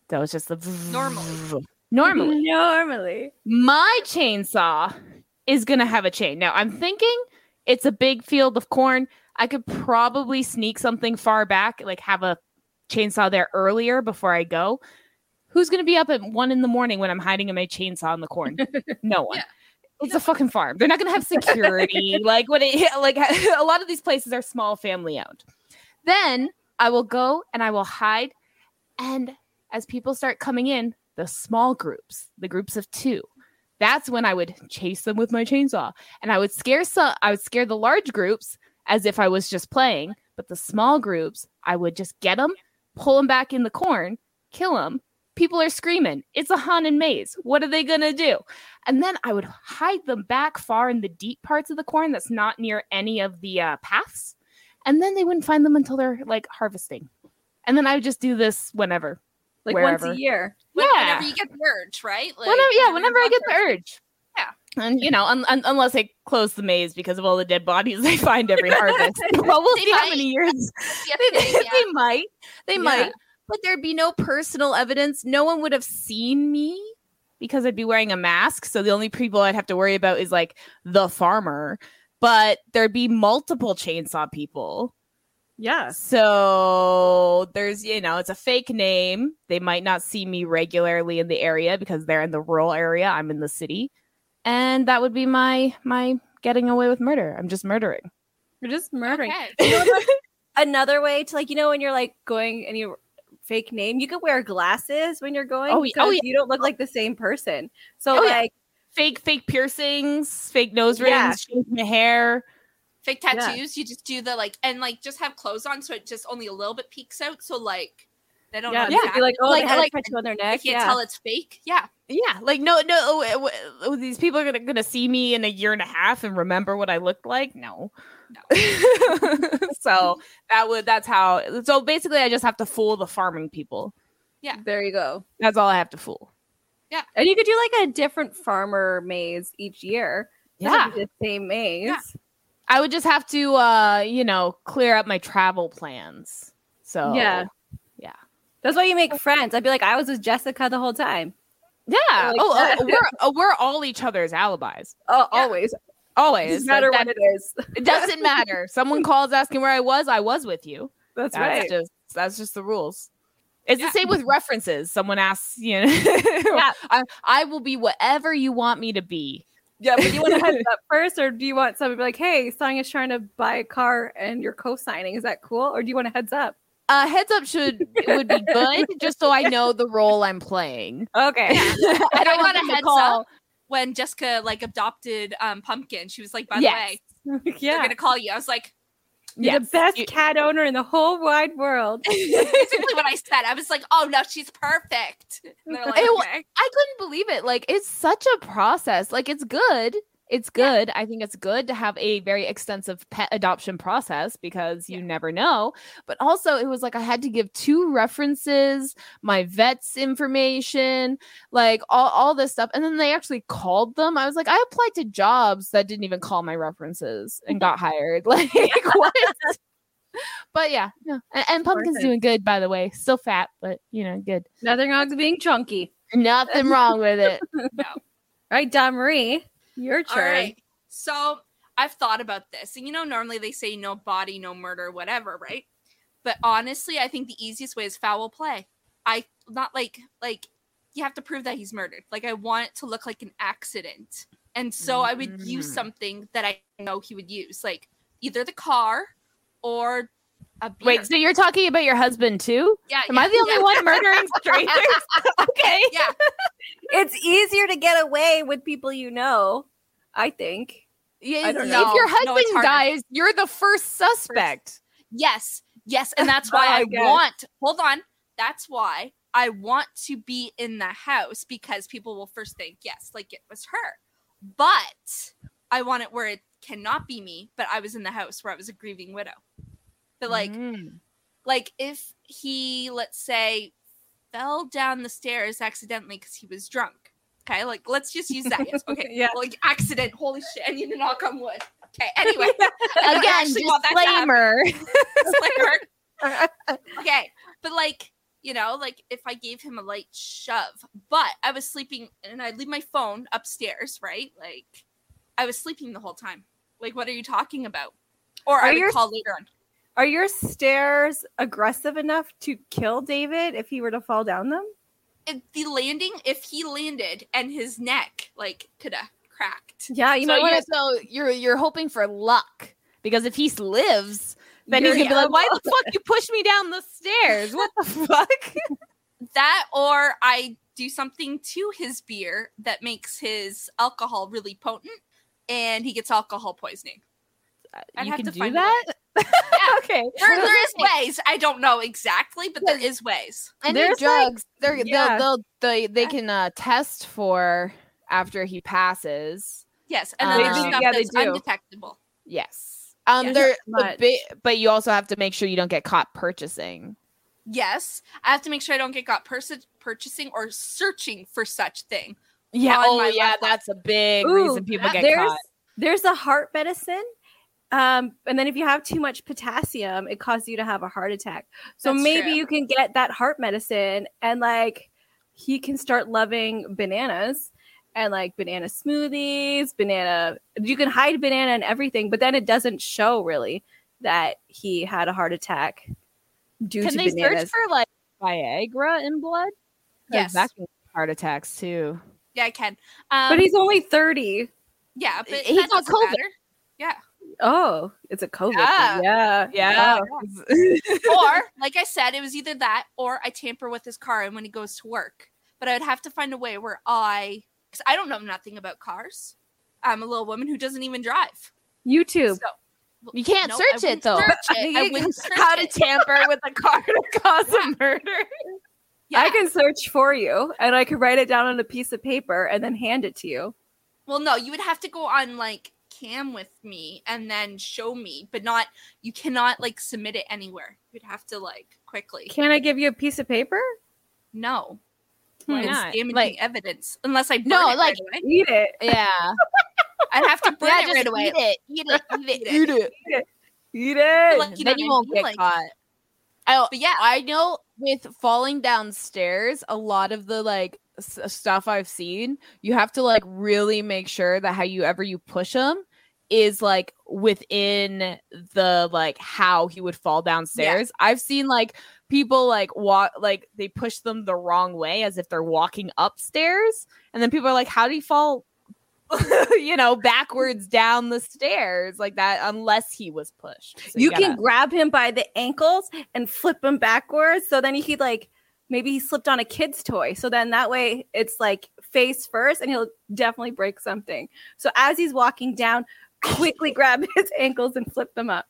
[SPEAKER 1] That was just the
[SPEAKER 4] Normally.
[SPEAKER 1] Normally,
[SPEAKER 2] Normally.
[SPEAKER 1] my chainsaw is gonna have a chain. Now, I'm thinking it's a big field of corn. I could probably sneak something far back, like have a chainsaw there earlier before I go. Who's gonna be up at one in the morning when I'm hiding in my chainsaw in the corn? No one.
[SPEAKER 4] Yeah.
[SPEAKER 1] It's a fucking farm. They're not gonna have security. like when it like a lot of these places are small family owned. Then I will go and I will hide. And as people start coming in, the small groups, the groups of two, that's when I would chase them with my chainsaw. And I would scare some I would scare the large groups as if I was just playing, but the small groups, I would just get them, pull them back in the corn, kill them. People are screaming. It's a haunted maze. What are they going to do? And then I would hide them back far in the deep parts of the corn that's not near any of the uh, paths. And then they wouldn't find them until they're like harvesting. And then I would just do this whenever.
[SPEAKER 2] Like
[SPEAKER 1] Wherever.
[SPEAKER 2] once a year.
[SPEAKER 1] Yeah.
[SPEAKER 4] Whenever you get the urge, right? Like,
[SPEAKER 1] whenever, yeah, whenever I get the
[SPEAKER 4] urge. Yeah.
[SPEAKER 1] And you know, un- un- unless they close the maze because of all the dead bodies they find every harvest. well, we'll
[SPEAKER 4] They
[SPEAKER 1] see how many years
[SPEAKER 4] Yeah,
[SPEAKER 1] they,
[SPEAKER 4] yeah.
[SPEAKER 1] they might. They
[SPEAKER 2] Yeah.
[SPEAKER 1] might. But there'd be no personal evidence. No one would have seen me because I'd be wearing a mask. So the only people I'd have to worry about is like the farmer. But there'd be multiple chainsaw people.
[SPEAKER 2] Yeah.
[SPEAKER 1] So there's, you know, it's a fake name. They might not see me regularly in the area because they're in the rural area. I'm in the city. And that would be my my getting away with murder. I'm just murdering.
[SPEAKER 2] You're just murdering.
[SPEAKER 4] Okay.
[SPEAKER 2] You know what? Another way to like, you know, when you're like going and you fake name, you can wear glasses when you're going
[SPEAKER 1] Oh, y- oh,
[SPEAKER 2] because
[SPEAKER 1] yeah.
[SPEAKER 2] you don't look oh. like the same person. So
[SPEAKER 1] Oh, yeah.
[SPEAKER 2] like
[SPEAKER 1] Fake fake piercings, fake nose rings,
[SPEAKER 2] Yeah.
[SPEAKER 1] shaving the hair.
[SPEAKER 4] Fake
[SPEAKER 2] Yeah.
[SPEAKER 4] tattoos, you just do the like, and like just have clothes on so it just only a little bit peeks out. So like, they don't
[SPEAKER 2] yeah,
[SPEAKER 4] know
[SPEAKER 2] yeah.
[SPEAKER 4] exactly.
[SPEAKER 2] You're like, oh,
[SPEAKER 1] Like-
[SPEAKER 2] they had
[SPEAKER 1] like-
[SPEAKER 2] a tattoo on their
[SPEAKER 4] I
[SPEAKER 2] neck.
[SPEAKER 4] can't
[SPEAKER 2] Yeah.
[SPEAKER 4] tell it's fake. Yeah.
[SPEAKER 1] Yeah, like no, no. oh, oh, oh, these people are gonna gonna see me in a year and a half and remember what I looked like. No, so that would that's how. So basically, I just have to fool the farming people.
[SPEAKER 2] Yeah, there you go.
[SPEAKER 1] That's all I have to fool.
[SPEAKER 2] Yeah, and you could do like a different farmer maze each year.
[SPEAKER 1] Yeah,
[SPEAKER 2] have to be the same maze.
[SPEAKER 4] Yeah.
[SPEAKER 1] I would just have to, uh, you know, clear up my travel plans. So
[SPEAKER 2] Yeah.
[SPEAKER 1] yeah,
[SPEAKER 2] That's why you make friends. I'd be like, I was with Jessica the whole time.
[SPEAKER 1] yeah.
[SPEAKER 2] Like
[SPEAKER 1] oh,
[SPEAKER 2] that.
[SPEAKER 1] uh, we're uh, we're all each other's alibis.
[SPEAKER 2] Oh,
[SPEAKER 4] Yeah.
[SPEAKER 2] always.
[SPEAKER 1] Always.
[SPEAKER 2] Doesn't matter
[SPEAKER 1] That-
[SPEAKER 2] what it is.
[SPEAKER 1] it doesn't matter. Someone calls asking where I was. I was with you.
[SPEAKER 2] That's,
[SPEAKER 1] That's
[SPEAKER 2] right.
[SPEAKER 1] just that's just the rules. It's
[SPEAKER 4] Yeah.
[SPEAKER 1] the same with references. Someone asks, you know, I, I will be whatever you want me to be.
[SPEAKER 2] Yeah, but do you want to heads up first, or do you want somebody to be like, "Hey, Sonya's trying to buy a car and you're co-signing. Is that cool?" Or do you want a heads up?
[SPEAKER 1] uh, heads up should would be good, just so I know the role I'm playing.
[SPEAKER 2] Okay.
[SPEAKER 1] I
[SPEAKER 4] I
[SPEAKER 1] don't
[SPEAKER 4] got
[SPEAKER 1] want
[SPEAKER 4] a heads
[SPEAKER 1] call.
[SPEAKER 4] up when Jessica like adopted um Pumpkin. She was like, by
[SPEAKER 1] Yes.
[SPEAKER 4] the way, they're gonna call you. I was like,
[SPEAKER 2] You're
[SPEAKER 1] Yes.
[SPEAKER 2] the best
[SPEAKER 1] You-
[SPEAKER 2] cat owner in the whole wide world.
[SPEAKER 4] basically what I said. I was like, oh no, she's perfect. Like,
[SPEAKER 1] It
[SPEAKER 4] okay.
[SPEAKER 1] I couldn't believe it. Like it's such a process. Like it's good. It's good. I think it's good to have a very extensive pet adoption process because you never know. But also, it was like I had to give two references, my vet's information, like all, all this stuff. And then they actually called them. I was like, I applied to jobs that didn't even call my references and got hired. Like, what? But yeah, no. And, and Pumpkin's doing good, by the way. Still fat, but you know, good.
[SPEAKER 2] Nothing wrong with being chunky.
[SPEAKER 1] Nothing wrong with it.
[SPEAKER 2] All right, Don Marie, your
[SPEAKER 4] All
[SPEAKER 2] turn.
[SPEAKER 4] right. So I've thought about this. And you know, normally they say no body, no murder, whatever, right? But honestly, I think the easiest way is foul play. I not like like you have to prove that he's murdered. Like I want it to look like an accident. And so I would use
[SPEAKER 1] Mm.
[SPEAKER 4] something that I know he would use, like either the car or.
[SPEAKER 1] Wait, so you're talking about your husband too?
[SPEAKER 4] yeah,
[SPEAKER 1] Am
[SPEAKER 4] yeah,
[SPEAKER 1] I the only
[SPEAKER 4] yeah.
[SPEAKER 1] one murdering strangers? okay.
[SPEAKER 4] Yeah.
[SPEAKER 2] It's easier to get away with people you know, I think.
[SPEAKER 1] Yeah,
[SPEAKER 2] I don't
[SPEAKER 1] if your husband
[SPEAKER 4] harder.
[SPEAKER 1] dies, you're the first suspect.
[SPEAKER 4] Yes, yes, and that's
[SPEAKER 2] Oh,
[SPEAKER 4] why
[SPEAKER 2] I
[SPEAKER 4] I want. Hold on, that's why I want to be in the house because people will first think yes, like it was her. But I want it where it cannot be me, but I was in the house where I was a grieving widow. But like,
[SPEAKER 1] Mm.
[SPEAKER 4] like if he, let's say, fell down the stairs accidentally because he was drunk. Okay, like let's just use that. Yes. Okay.
[SPEAKER 2] Yeah.
[SPEAKER 4] Like accident. Holy shit! I need to knock on wood. Okay. Anyway,
[SPEAKER 1] Again,
[SPEAKER 4] actually want that to
[SPEAKER 1] disclaimer.
[SPEAKER 4] Disclaimer. okay, but like you know, like if I gave him a light shove, but I was sleeping and I leave my phone upstairs, right? Like I was sleeping the whole time. Like, what are you talking about? Or
[SPEAKER 2] Are
[SPEAKER 4] I would
[SPEAKER 2] your-
[SPEAKER 4] call later on.
[SPEAKER 2] Are your stairs aggressive enough to kill David if he were to fall down them?
[SPEAKER 4] If the landing, if he landed and his neck like could have cracked.
[SPEAKER 2] Yeah, you
[SPEAKER 1] so,
[SPEAKER 2] might
[SPEAKER 1] you're,
[SPEAKER 2] want
[SPEAKER 1] so you're you're hoping for luck because if he lives, then
[SPEAKER 2] You're-
[SPEAKER 1] he's gonna be like, "Why the fuck you pushed me down the stairs? What the fuck?"
[SPEAKER 4] That or I do something to his beer that makes his alcohol really potent and he gets alcohol poisoning. Uh, I'd
[SPEAKER 1] you
[SPEAKER 4] have
[SPEAKER 1] can
[SPEAKER 4] to
[SPEAKER 1] do
[SPEAKER 4] find
[SPEAKER 1] that.
[SPEAKER 4] Yeah.
[SPEAKER 1] okay.
[SPEAKER 4] There, there is ways. I don't know exactly, but there is ways.
[SPEAKER 1] Any
[SPEAKER 2] There's, like-
[SPEAKER 1] drugs, they're,
[SPEAKER 2] Yeah.
[SPEAKER 1] they'll, they'll they they can uh, test for after he passes.
[SPEAKER 4] Yes, and then there's
[SPEAKER 1] Um,
[SPEAKER 4] stuff
[SPEAKER 2] yeah, they
[SPEAKER 4] that's
[SPEAKER 2] do.
[SPEAKER 4] undetectable.
[SPEAKER 1] Yes. Um,
[SPEAKER 4] Yes.
[SPEAKER 1] they're
[SPEAKER 2] Not
[SPEAKER 1] a
[SPEAKER 2] much.
[SPEAKER 1] bit, but you also have to make sure you don't get caught purchasing.
[SPEAKER 4] Yes, I have to make sure I don't get caught pers- purchasing or searching for such thing.
[SPEAKER 1] Yeah. Oh, yeah.
[SPEAKER 4] laptop.
[SPEAKER 1] That's a big
[SPEAKER 2] Ooh,
[SPEAKER 1] reason people
[SPEAKER 4] that-
[SPEAKER 1] get
[SPEAKER 2] there's
[SPEAKER 1] caught.
[SPEAKER 2] there's a heart medicine. Um, and then if you have too much potassium, it causes you to have a heart attack. So
[SPEAKER 4] That's
[SPEAKER 2] maybe
[SPEAKER 4] true.
[SPEAKER 2] you can get that heart medicine and like he can start loving bananas and like banana smoothies, banana you can hide banana and everything, but then it doesn't show really that he had a heart attack due
[SPEAKER 1] Can
[SPEAKER 2] to
[SPEAKER 1] they search for like Viagra in blood? 'Cause
[SPEAKER 4] Yes.
[SPEAKER 1] that can heart attacks too.
[SPEAKER 4] Yeah, I can. Um,
[SPEAKER 2] but he's only 30.
[SPEAKER 4] yeah, but
[SPEAKER 1] he got
[SPEAKER 4] doesn't
[SPEAKER 1] COVID.
[SPEAKER 4] matter.
[SPEAKER 2] Oh, it's a COVID.
[SPEAKER 1] Yeah.
[SPEAKER 2] thing. Yeah.
[SPEAKER 1] Yeah.
[SPEAKER 2] Oh.
[SPEAKER 4] or like I said, it was either that or I tamper with his car and when he goes to work. But I would have to find a way where I, because I don't know nothing about cars. I'm a little woman who doesn't even drive.
[SPEAKER 2] YouTube.
[SPEAKER 4] So,
[SPEAKER 1] You can't
[SPEAKER 4] Nope, I
[SPEAKER 1] search it though.
[SPEAKER 4] search it. I wouldn't search
[SPEAKER 1] How to tamper with a car to cause a murder.
[SPEAKER 4] Yeah.
[SPEAKER 2] I can search for you and I could write it down on a piece of paper and then hand it to you.
[SPEAKER 4] Well, no, you would have to go on like cam with me and then show me, but not. You cannot like submit it anywhere. You'd have to like quickly.
[SPEAKER 2] Can I give you a piece of paper?
[SPEAKER 4] No, hmm.
[SPEAKER 1] Why
[SPEAKER 4] it's
[SPEAKER 1] not?
[SPEAKER 4] damaging
[SPEAKER 1] Like-
[SPEAKER 4] evidence unless I burn
[SPEAKER 1] No,
[SPEAKER 4] it
[SPEAKER 1] like-
[SPEAKER 4] right away.
[SPEAKER 2] Eat it.
[SPEAKER 1] Yeah.
[SPEAKER 4] I'd have to burn
[SPEAKER 1] yeah,
[SPEAKER 4] it
[SPEAKER 1] just
[SPEAKER 4] right away.
[SPEAKER 1] eat it. Eat it. Eat it.
[SPEAKER 4] Eat
[SPEAKER 1] Eat it.
[SPEAKER 2] Eat it.
[SPEAKER 4] Like, you
[SPEAKER 1] then you won't get
[SPEAKER 4] Like-
[SPEAKER 1] caught. Oh,
[SPEAKER 4] But yeah,
[SPEAKER 1] I know with falling downstairs, a lot of the like s- stuff I've seen, you have to like really make sure that how you ever you push him is like within the like how he would fall downstairs. I've seen like people like walk like they push them the wrong way as if they're walking upstairs, and then people are like, "How do you fall you know, backwards down the stairs like that unless he was pushed. So
[SPEAKER 2] you can
[SPEAKER 1] gotta-
[SPEAKER 2] grab him by the ankles and flip him backwards. So then he could like maybe he slipped on a kid's toy. So then that way it's like face first and he'll definitely break something. So as he's walking down, quickly grab his ankles and flip them up.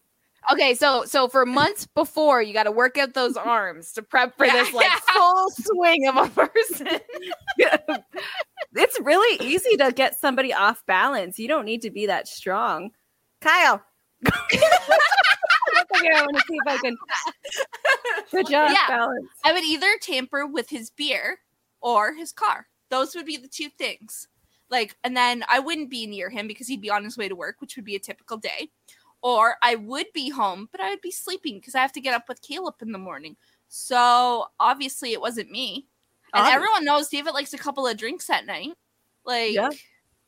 [SPEAKER 1] Okay, so so for months before, you got to work out those arms to prep for
[SPEAKER 4] Yeah,
[SPEAKER 1] this like
[SPEAKER 4] yeah.
[SPEAKER 1] full swing of a person.
[SPEAKER 2] it's really easy to get somebody off balance. You don't need to be that strong. Kyle. I want to see if I can. Good job,
[SPEAKER 4] Yeah.
[SPEAKER 2] balance.
[SPEAKER 4] I would either tamper with his beer or his car. Those would be the two things. Like, and then I wouldn't be near him because he'd be on his way to work, which would be a typical day. Or I would be home, but I would be sleeping because I have to get up with Caleb in the morning. So obviously it wasn't me. And
[SPEAKER 2] Obvious.
[SPEAKER 4] everyone knows David likes a couple of drinks at night. Like
[SPEAKER 2] Yeah.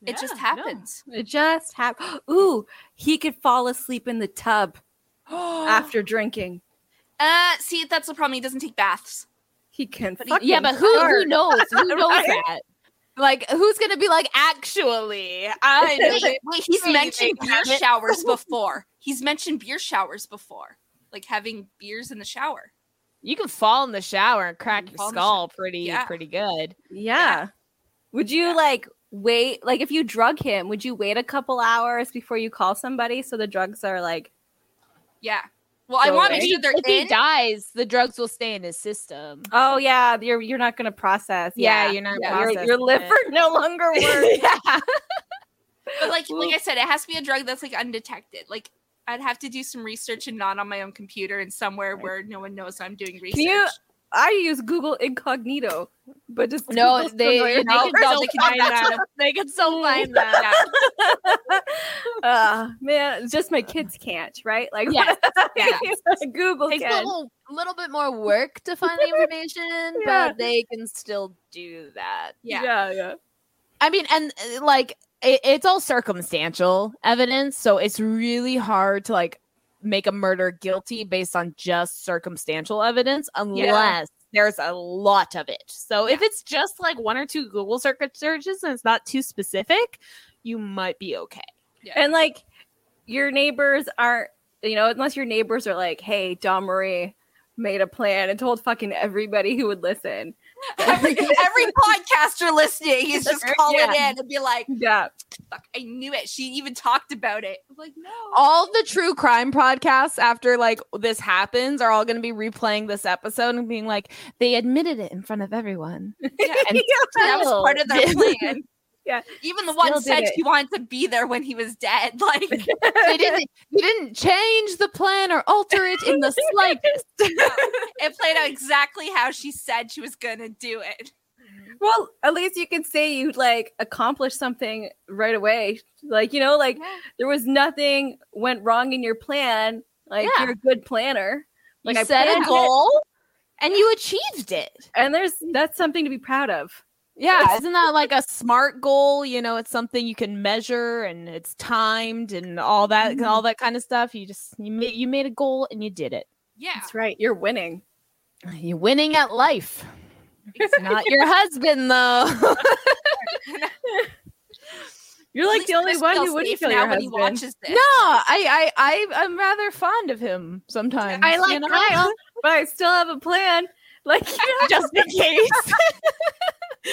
[SPEAKER 4] it just
[SPEAKER 1] Yeah,
[SPEAKER 4] happens.
[SPEAKER 2] It just happened. Ooh, he could fall asleep in the tub after drinking.
[SPEAKER 4] Uh see that's the problem. He doesn't take baths.
[SPEAKER 2] He can.
[SPEAKER 4] But he-
[SPEAKER 1] yeah, but who who knows? Who knows
[SPEAKER 2] Right?
[SPEAKER 1] that? Like, who's gonna be like, actually, I know
[SPEAKER 4] Wait, wait, he's mentioned beer showers before. He's mentioned beer showers before. Like having beers in the shower.
[SPEAKER 1] you can fall in the shower and crack
[SPEAKER 4] can
[SPEAKER 1] your
[SPEAKER 4] fall in the
[SPEAKER 1] skull pretty
[SPEAKER 4] Yeah.
[SPEAKER 1] pretty good.
[SPEAKER 2] Yeah. Would you like wait? Like, if you drug him, would you wait a couple hours before you call somebody so the drugs are like?
[SPEAKER 4] Yeah. Well, I want to
[SPEAKER 2] away.
[SPEAKER 4] make sure they're
[SPEAKER 1] If he dies, the drugs will stay in his system.
[SPEAKER 2] Oh yeah, you're you're not gonna process.
[SPEAKER 1] Yeah, you're not
[SPEAKER 2] your, your liver
[SPEAKER 1] it.
[SPEAKER 2] no longer works.
[SPEAKER 1] yeah.
[SPEAKER 4] But like like I said, it has to be a drug that's like undetected. Like I'd have to do some research and not on my own computer and somewhere where no one knows I'm doing research.
[SPEAKER 2] you- I use Google Incognito, but just
[SPEAKER 1] No, they, they can still
[SPEAKER 4] they can
[SPEAKER 1] find
[SPEAKER 4] that.
[SPEAKER 1] They can still find that.
[SPEAKER 2] uh, man, just my kids can't, right? Like,
[SPEAKER 1] Yes, yes.
[SPEAKER 2] Google
[SPEAKER 1] Takes a little, little bit more work to find the information,
[SPEAKER 2] Yeah.
[SPEAKER 1] but they can still do that.
[SPEAKER 4] yeah.
[SPEAKER 2] yeah, yeah.
[SPEAKER 1] I mean, and uh, like it, it's all circumstantial evidence, so it's really hard to like make a murder guilty based on just circumstantial evidence unless there's a lot of it. So if it's just like one or two Google circuit searches and it's not too specific, you might be okay.
[SPEAKER 2] And like your neighbors aren't, you know, unless your neighbors are like, hey, Don Marie made a plan and told fucking everybody who would listen.
[SPEAKER 4] Every, every podcaster listening is just calling
[SPEAKER 2] Yeah.
[SPEAKER 4] in and be like,
[SPEAKER 2] Yeah.
[SPEAKER 4] "Fuck, I knew it." She even talked about it. I'm like, no.
[SPEAKER 1] All the true crime podcasts after like this happens are all going to be replaying this episode and being like, they admitted it in front of everyone.
[SPEAKER 4] Yeah,
[SPEAKER 1] And
[SPEAKER 4] that was part of their plan.
[SPEAKER 2] Yeah.
[SPEAKER 4] Even the
[SPEAKER 2] Still
[SPEAKER 4] one said
[SPEAKER 2] it.
[SPEAKER 4] she wanted to be there when he was dead. Like,
[SPEAKER 1] they didn't you didn't change the plan or alter it in the slightest.
[SPEAKER 4] it played out exactly how she said she was gonna do it. Mm-hmm.
[SPEAKER 2] Well, at least you can say you like accomplished something right away. Like, you know, like there was nothing went wrong in your plan. Like
[SPEAKER 1] Yeah.
[SPEAKER 2] you're a good planner. Like
[SPEAKER 1] you
[SPEAKER 2] I
[SPEAKER 1] set
[SPEAKER 2] planned
[SPEAKER 1] a
[SPEAKER 2] it,
[SPEAKER 1] goal and you achieved it.
[SPEAKER 2] and there's that's something to be proud of.
[SPEAKER 1] Yeah, isn't that like a smart goal? You know, it's something you can measure and it's timed and all that, all mm. that kind of stuff. You just you made you made a goal and you did it.
[SPEAKER 4] Yeah.
[SPEAKER 2] That's right. You're winning.
[SPEAKER 1] You're winning at life. It's not your husband though.
[SPEAKER 2] You're like the only
[SPEAKER 4] Chris
[SPEAKER 2] one who wouldn't
[SPEAKER 4] safe
[SPEAKER 2] kill
[SPEAKER 4] now
[SPEAKER 2] your
[SPEAKER 4] when he
[SPEAKER 2] husband.
[SPEAKER 4] watches this.
[SPEAKER 1] no, I, I I I'm rather fond of him sometimes.
[SPEAKER 2] I like
[SPEAKER 1] you know?
[SPEAKER 2] Kyle, but I still have a plan. Like,
[SPEAKER 1] just in case.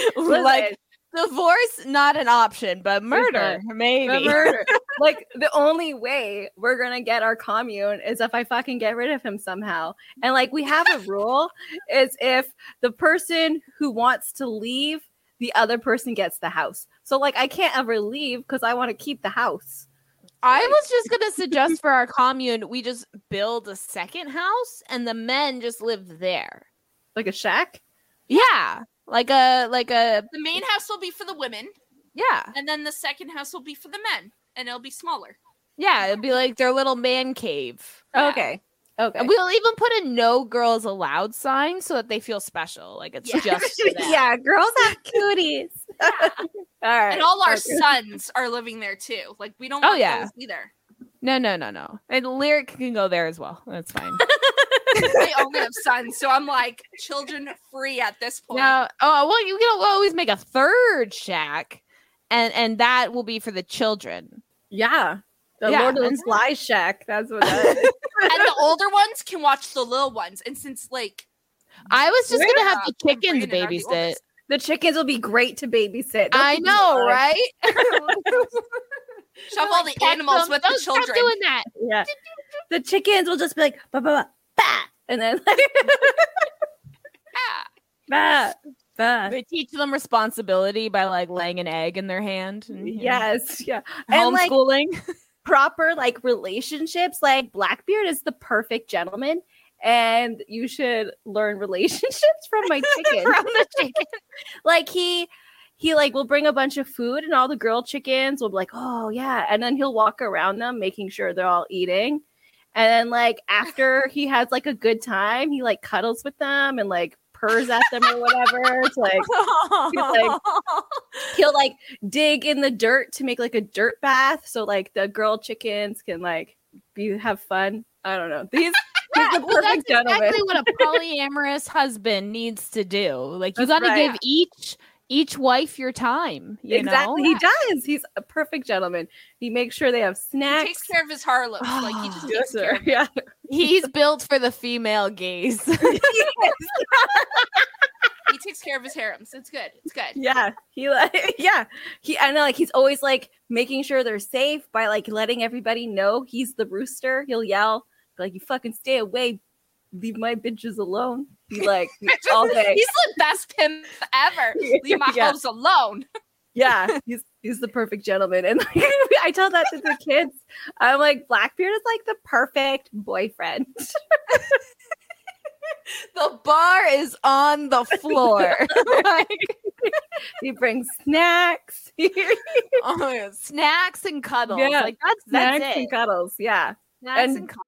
[SPEAKER 1] like divorce, not an option, but murder, maybe.
[SPEAKER 2] the murder. like the only way we're gonna get our commune is if I fucking get rid of him somehow. And like we have a rule is if the person who wants to leave, the other person gets the house. So like I can't ever leave because I want to keep the house.
[SPEAKER 1] I was just gonna suggest for our commune, we just build a second house and the men just live there.
[SPEAKER 2] Like a shack.
[SPEAKER 1] Yeah, like a like a
[SPEAKER 4] The main house will be for the women,
[SPEAKER 1] yeah
[SPEAKER 4] and then the second house will be for the men, and it'll be smaller.
[SPEAKER 1] yeah. it'll be like their little man cave.
[SPEAKER 2] Okay. Okay.
[SPEAKER 1] And We'll even put a no girls allowed sign so that they feel special. Like it's
[SPEAKER 4] Yeah.
[SPEAKER 1] just
[SPEAKER 2] yeah, girls have cooties. all right.
[SPEAKER 4] And all our
[SPEAKER 2] okay.
[SPEAKER 4] sons are living there too. Like we don't
[SPEAKER 1] Oh, yeah.
[SPEAKER 4] those either.
[SPEAKER 1] No, no, no, no. And lyric can go there as well. That's fine.
[SPEAKER 4] They only have sons, so I'm like children free at this point.
[SPEAKER 1] No, oh well, you can always make a third shack, and and that will be for the children.
[SPEAKER 2] Yeah. The
[SPEAKER 1] Yeah,
[SPEAKER 2] Lord of the
[SPEAKER 1] and-
[SPEAKER 2] Flies shack. That's what that is.
[SPEAKER 4] and the older ones can watch the little ones. And since like
[SPEAKER 1] I was just gonna have the chickens
[SPEAKER 4] Brandon the
[SPEAKER 1] babysit.
[SPEAKER 2] the chickens will be great to babysit. They'll
[SPEAKER 1] I know,
[SPEAKER 2] fine.
[SPEAKER 1] right?
[SPEAKER 4] shove all the animals
[SPEAKER 1] them.
[SPEAKER 4] with the
[SPEAKER 1] Don't stop
[SPEAKER 4] children.
[SPEAKER 1] doing that.
[SPEAKER 2] Yeah. The chickens will just be like, ba ba ba, ba, and then like, ba, ba.
[SPEAKER 1] They teach them responsibility by like laying an egg in their hand. and, you know,
[SPEAKER 2] Yes, yeah. And like
[SPEAKER 1] homeschooling.
[SPEAKER 2] proper like relationships, like Blackbeard is the perfect gentleman. And you should learn relationships from my chicken.
[SPEAKER 1] From the chicken.
[SPEAKER 2] like he he like will bring a bunch of food and all the girl chickens will be like, oh yeah. And then he'll walk around them making sure they're all eating. And then like after he has like a good time, he like cuddles with them and like purrs at them or whatever. It's like like- he'll like dig in the dirt to make like a dirt bath so like the girl chickens can like be have fun. I don't know. These he's the
[SPEAKER 1] well, that's
[SPEAKER 2] gentleman.
[SPEAKER 1] exactly what a polyamorous husband needs to do. Like you got to
[SPEAKER 2] right.
[SPEAKER 1] give each each wife your time. You
[SPEAKER 2] exactly.
[SPEAKER 1] know?
[SPEAKER 2] He does. He's a perfect gentleman. He makes sure they have snacks.
[SPEAKER 4] He takes care of his harlots. like he ah, just
[SPEAKER 2] Yes,
[SPEAKER 4] takes care
[SPEAKER 2] sir. Yeah.
[SPEAKER 1] He's built for the female gaze.
[SPEAKER 4] he takes care of his harems. It's good. It's good.
[SPEAKER 2] yeah. He like yeah. He I know like he's always like making sure they're safe by like letting everybody know he's the rooster. He'll yell, like, you fucking stay away. Leave my bitches alone. He like all day.
[SPEAKER 4] He's the best pimp ever. Leave my
[SPEAKER 2] Yeah.
[SPEAKER 4] hoes alone.
[SPEAKER 2] yeah, he's he's the perfect gentleman. And like, I tell that to the kids. I'm like, Blackbeard is like the perfect boyfriend.
[SPEAKER 1] the bar is on the floor. like,
[SPEAKER 2] he brings snacks.
[SPEAKER 1] oh Snacks and cuddles.
[SPEAKER 2] Yeah,
[SPEAKER 1] Like that's that's
[SPEAKER 2] snacks
[SPEAKER 1] it.
[SPEAKER 2] and cuddles. Yeah.
[SPEAKER 1] Snacks
[SPEAKER 2] and-
[SPEAKER 1] and cuddles.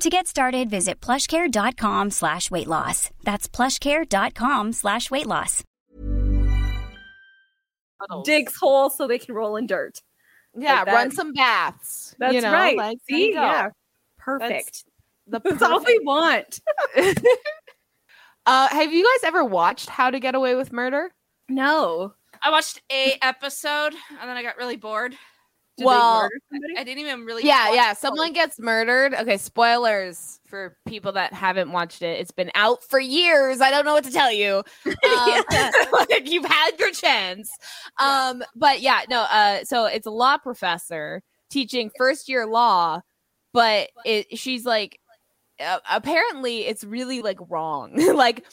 [SPEAKER 6] To get started, visit plushcare.com slash weight loss. That's plushcare.com slash weight loss.
[SPEAKER 2] Digs holes so they can roll in dirt.
[SPEAKER 1] Yeah,
[SPEAKER 2] Like
[SPEAKER 1] run some baths.
[SPEAKER 2] That's
[SPEAKER 1] you know,
[SPEAKER 2] right.
[SPEAKER 1] Like, there you
[SPEAKER 2] See, yeah, perfect.
[SPEAKER 1] The
[SPEAKER 2] That's all we want.
[SPEAKER 1] Uh, have you guys ever watched How to Get Away with Murder?
[SPEAKER 2] No.
[SPEAKER 4] I watched a episode and then I got really bored.
[SPEAKER 2] Did
[SPEAKER 1] well,
[SPEAKER 2] murder?
[SPEAKER 4] I didn't even really.
[SPEAKER 1] yeah, yeah. Someone gets murdered. Okay, spoilers for people that haven't watched it. It's been out for years. I don't know what to tell you. Um, like, you've had your chance. Um, but yeah, no. Uh, so it's a law professor teaching first year law, but it, she's like uh, apparently it's really like wrong. like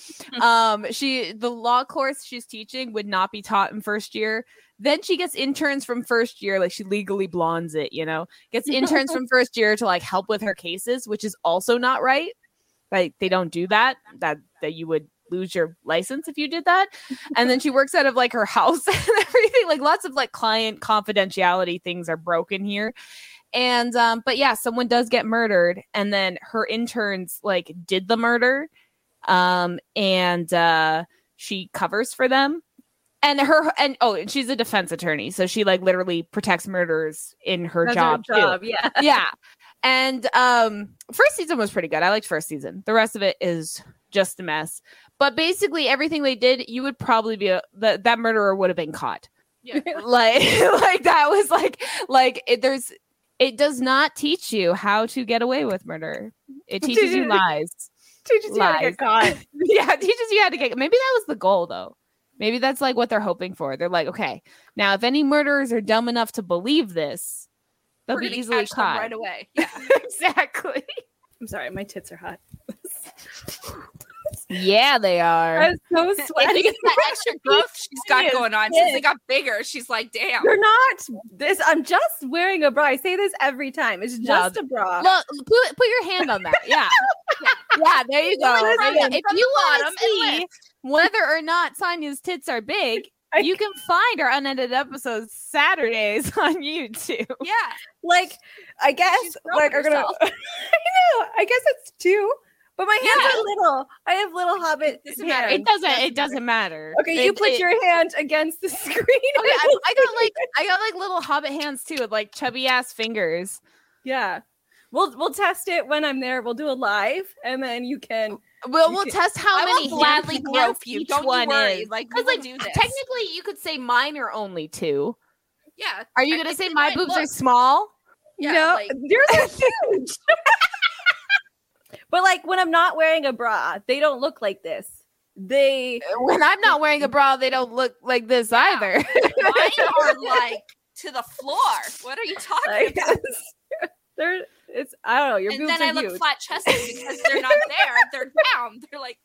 [SPEAKER 1] um she the law course she's teaching would not be taught in first year. Then she gets interns from first year, like she legally blondes it, you know, gets interns from first year to like help with her cases, which is also not right. Like they don't do that. That that you would lose your license if you did that. And then she works out of like her house and everything. Like lots of like client confidentiality things are broken here. And um, but yeah, someone does get murdered, and then her interns like did the murder. Um, and uh she covers for them. And her and oh, and she's a defense attorney, so she like literally protects murderers in her
[SPEAKER 2] That's her
[SPEAKER 1] job, too
[SPEAKER 2] yeah.
[SPEAKER 1] yeah. And um first season was pretty good. I liked first season. The rest of it is just a mess. But basically everything they did, you would probably be a, that that murderer would have been caught.
[SPEAKER 4] Yeah.
[SPEAKER 1] like like that was like like it, there's it does not teach you how to get away with murder. It teaches you lies.
[SPEAKER 2] Teaches you how to get caught.
[SPEAKER 1] yeah, it teaches you how to get maybe that was the goal though. Maybe that's like what they're hoping for. They're like, okay, now if any murderers are dumb enough to believe this, they'll
[SPEAKER 4] We're
[SPEAKER 1] be easily caught
[SPEAKER 4] right away. Yeah.
[SPEAKER 1] exactly.
[SPEAKER 2] I'm sorry, my tits are hot.
[SPEAKER 1] Yeah, they are.
[SPEAKER 2] I'm so sweaty.
[SPEAKER 4] it's that extra growth she's got going on. Since they got bigger, she's like, damn.
[SPEAKER 2] You're not this. I'm just wearing a bra. I say this every time. It's
[SPEAKER 1] No,
[SPEAKER 2] just a bra.
[SPEAKER 1] Look, put, put your hand on that. Yeah. yeah. Yeah, there you go.
[SPEAKER 2] Listen,
[SPEAKER 1] There you go.
[SPEAKER 4] from
[SPEAKER 1] If you want to see. Whether or not Sonya's tits are big,
[SPEAKER 2] I-
[SPEAKER 1] you can find our unedited episodes Saturdays on YouTube.
[SPEAKER 4] Yeah.
[SPEAKER 2] like I guess like are gonna. I know. I guess it's two, but my hands
[SPEAKER 4] Yeah.
[SPEAKER 2] are little. I have little hobbit It
[SPEAKER 4] Doesn't matter.
[SPEAKER 1] It doesn't. It doesn't matter.
[SPEAKER 2] Okay, you put
[SPEAKER 1] it-
[SPEAKER 2] your hand against the screen.
[SPEAKER 1] Okay, I, I got like I got like little hobbit hands too, with like chubby ass fingers.
[SPEAKER 2] yeah. We'll we'll test it when I'm there. We'll do a live, and then you can.
[SPEAKER 1] We'll we'll test how
[SPEAKER 4] I
[SPEAKER 1] many
[SPEAKER 4] will gladly
[SPEAKER 1] hands
[SPEAKER 4] you.
[SPEAKER 1] each
[SPEAKER 4] Don't
[SPEAKER 1] one
[SPEAKER 4] you worry.
[SPEAKER 1] is.
[SPEAKER 4] Like, we
[SPEAKER 1] Because
[SPEAKER 4] will
[SPEAKER 1] like
[SPEAKER 4] do this.
[SPEAKER 1] technically, you could say mine are only two.
[SPEAKER 4] Yeah.
[SPEAKER 1] Are you gonna say my
[SPEAKER 4] mine
[SPEAKER 1] boobs are small?
[SPEAKER 4] Yeah,
[SPEAKER 2] no,
[SPEAKER 4] like-
[SPEAKER 2] yours are huge. but like when I'm not wearing a bra, they don't look like this. They uh,
[SPEAKER 1] When I'm not wearing a bra, they don't look like this either.
[SPEAKER 4] Mine are like to the floor. What are you talking
[SPEAKER 2] like
[SPEAKER 4] about?
[SPEAKER 2] they're it's I don't know. Your
[SPEAKER 4] And
[SPEAKER 2] boobs
[SPEAKER 4] then
[SPEAKER 2] are
[SPEAKER 4] I look
[SPEAKER 2] huge.
[SPEAKER 4] flat chested because they're not there. They're down. They're like,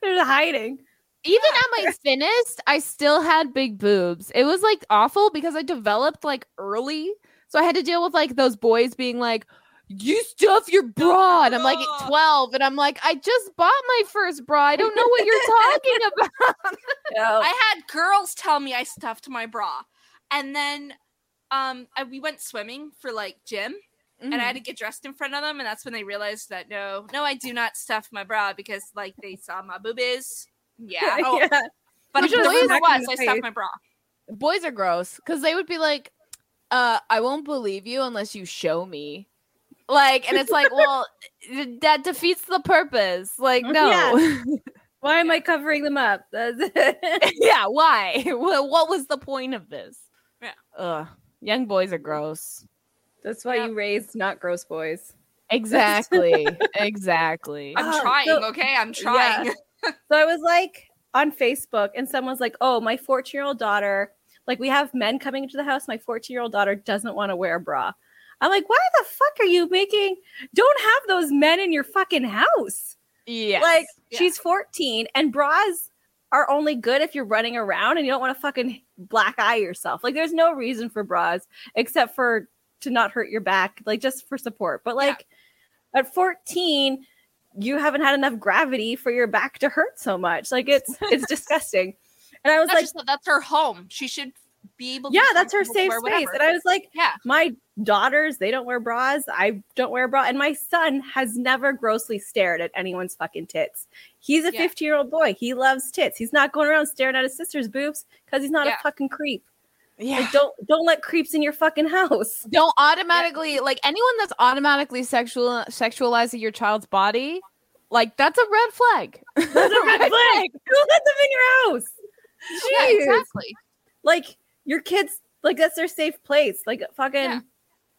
[SPEAKER 2] They're hiding.
[SPEAKER 1] Even at my thinnest, I still had big boobs. It was like awful because I developed like early. So I had to deal with like those boys being like, you stuff your bra. And I'm like
[SPEAKER 4] bra.
[SPEAKER 1] 12. And I'm like, I just bought my first bra. I don't know what you're talking about.
[SPEAKER 2] No.
[SPEAKER 4] I had girls tell me I stuffed my bra, and then um, I, we went swimming for like gym, and I had to get dressed in front of them, and that's when they realized that no, no, I do not stuff my bra because like they saw my boobies. Yeah, oh,
[SPEAKER 2] yeah.
[SPEAKER 4] but
[SPEAKER 2] You should've
[SPEAKER 4] boys
[SPEAKER 2] smacked
[SPEAKER 4] was I stuffed my bra.
[SPEAKER 1] boys are gross because they would be like, uh, I won't believe you unless you show me. Like, and it's like, well, that defeats the purpose. Like, no.
[SPEAKER 2] Yeah. Why am I covering them up?
[SPEAKER 1] Yeah, why? What what was the point of this?
[SPEAKER 4] Yeah.
[SPEAKER 1] Ugh. Young boys are gross.
[SPEAKER 2] That's why you raised not gross boys.
[SPEAKER 1] Exactly. exactly.
[SPEAKER 4] I'm
[SPEAKER 2] Oh,
[SPEAKER 4] trying.
[SPEAKER 2] so-
[SPEAKER 4] okay, I'm trying.
[SPEAKER 2] So I was like on Facebook, and someone's like, "Oh, my 14 year old daughter, like we have men coming into the house. My 14 year old daughter doesn't want to wear a bra." I'm like, "Why the fuck are you making? Don't have those men in your fucking house."
[SPEAKER 1] Yeah.
[SPEAKER 2] Like
[SPEAKER 4] Yeah.
[SPEAKER 2] she's 14, and bras are only good if you're running around and you don't want to fucking black eye yourself. Like there's no reason for bras except for to not hurt your back, like just for support. But like at 14, you haven't had enough gravity for your back to hurt so much. Like it's it's disgusting. And I was
[SPEAKER 4] That's
[SPEAKER 2] like,
[SPEAKER 4] that's her home. She should be able. to
[SPEAKER 2] yeah, that's her safe space.
[SPEAKER 4] whatever.
[SPEAKER 2] And I was like,
[SPEAKER 4] yeah,
[SPEAKER 2] my daughters, they don't wear bras. I don't wear a bra. And my son has never grossly stared at anyone's fucking tits. He's a
[SPEAKER 4] Yeah.
[SPEAKER 2] 15 year old boy. He loves tits. He's not going around staring at his sister's boobs because he's not
[SPEAKER 4] Yeah.
[SPEAKER 2] a fucking creep.
[SPEAKER 1] Yeah.
[SPEAKER 2] Like, don't don't let creeps in your fucking house.
[SPEAKER 1] don't automatically like anyone that's automatically sexual sexualizing your child's body, like that's a red flag.
[SPEAKER 2] That's a red flag. Don't let them in your house.
[SPEAKER 4] yeah, exactly.
[SPEAKER 2] Like your kids, like that's their safe place. Like fucking,
[SPEAKER 4] Yeah.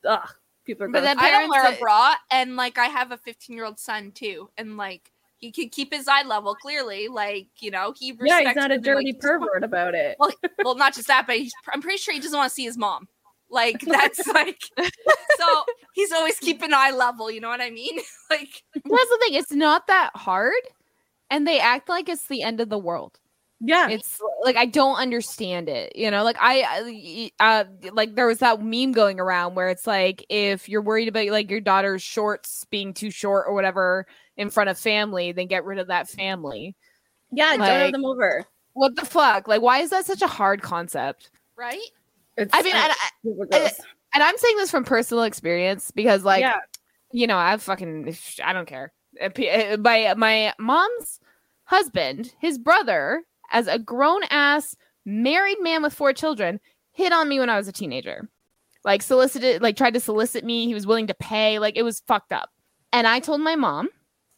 [SPEAKER 2] ugh. People are
[SPEAKER 1] But
[SPEAKER 2] gross.
[SPEAKER 1] then
[SPEAKER 4] I don't wear a bra, and like I have a 15 year old son too, and like he can keep his eye level clearly. Like you know, he
[SPEAKER 2] yeah, he's not a
[SPEAKER 4] women, like,
[SPEAKER 2] dirty
[SPEAKER 4] he doesn't want-
[SPEAKER 2] pervert about it.
[SPEAKER 4] Well, well, not just that, but he's, I'm pretty sure he doesn't want to see his mom. Like that's like so he's always keeping eye level, you know what I mean? like
[SPEAKER 1] That's the thing. It's not that hard, and they act like it's the end of the world.
[SPEAKER 2] Yeah.
[SPEAKER 1] It's like I don't understand it. You know, like I, I- uh, like there was that meme going around where it's like if you're worried about like your daughter's shorts being too short or whatever in front of family, then get rid of that family.
[SPEAKER 2] yeah, don't have them over.
[SPEAKER 1] What the fuck? Like, why is that such a hard concept?
[SPEAKER 4] right?
[SPEAKER 2] It's,
[SPEAKER 1] I mean, and, I, and, and I'm saying this from personal experience because, like,
[SPEAKER 2] yeah.
[SPEAKER 1] you know, I fucking I don't care. Uh, p- uh, My my mom's husband, his brother, as a grown ass married man with four children, hit on me when I was a teenager. Like solicited, like tried to solicit me. He was willing to pay. Like it was fucked up. And I told my mom,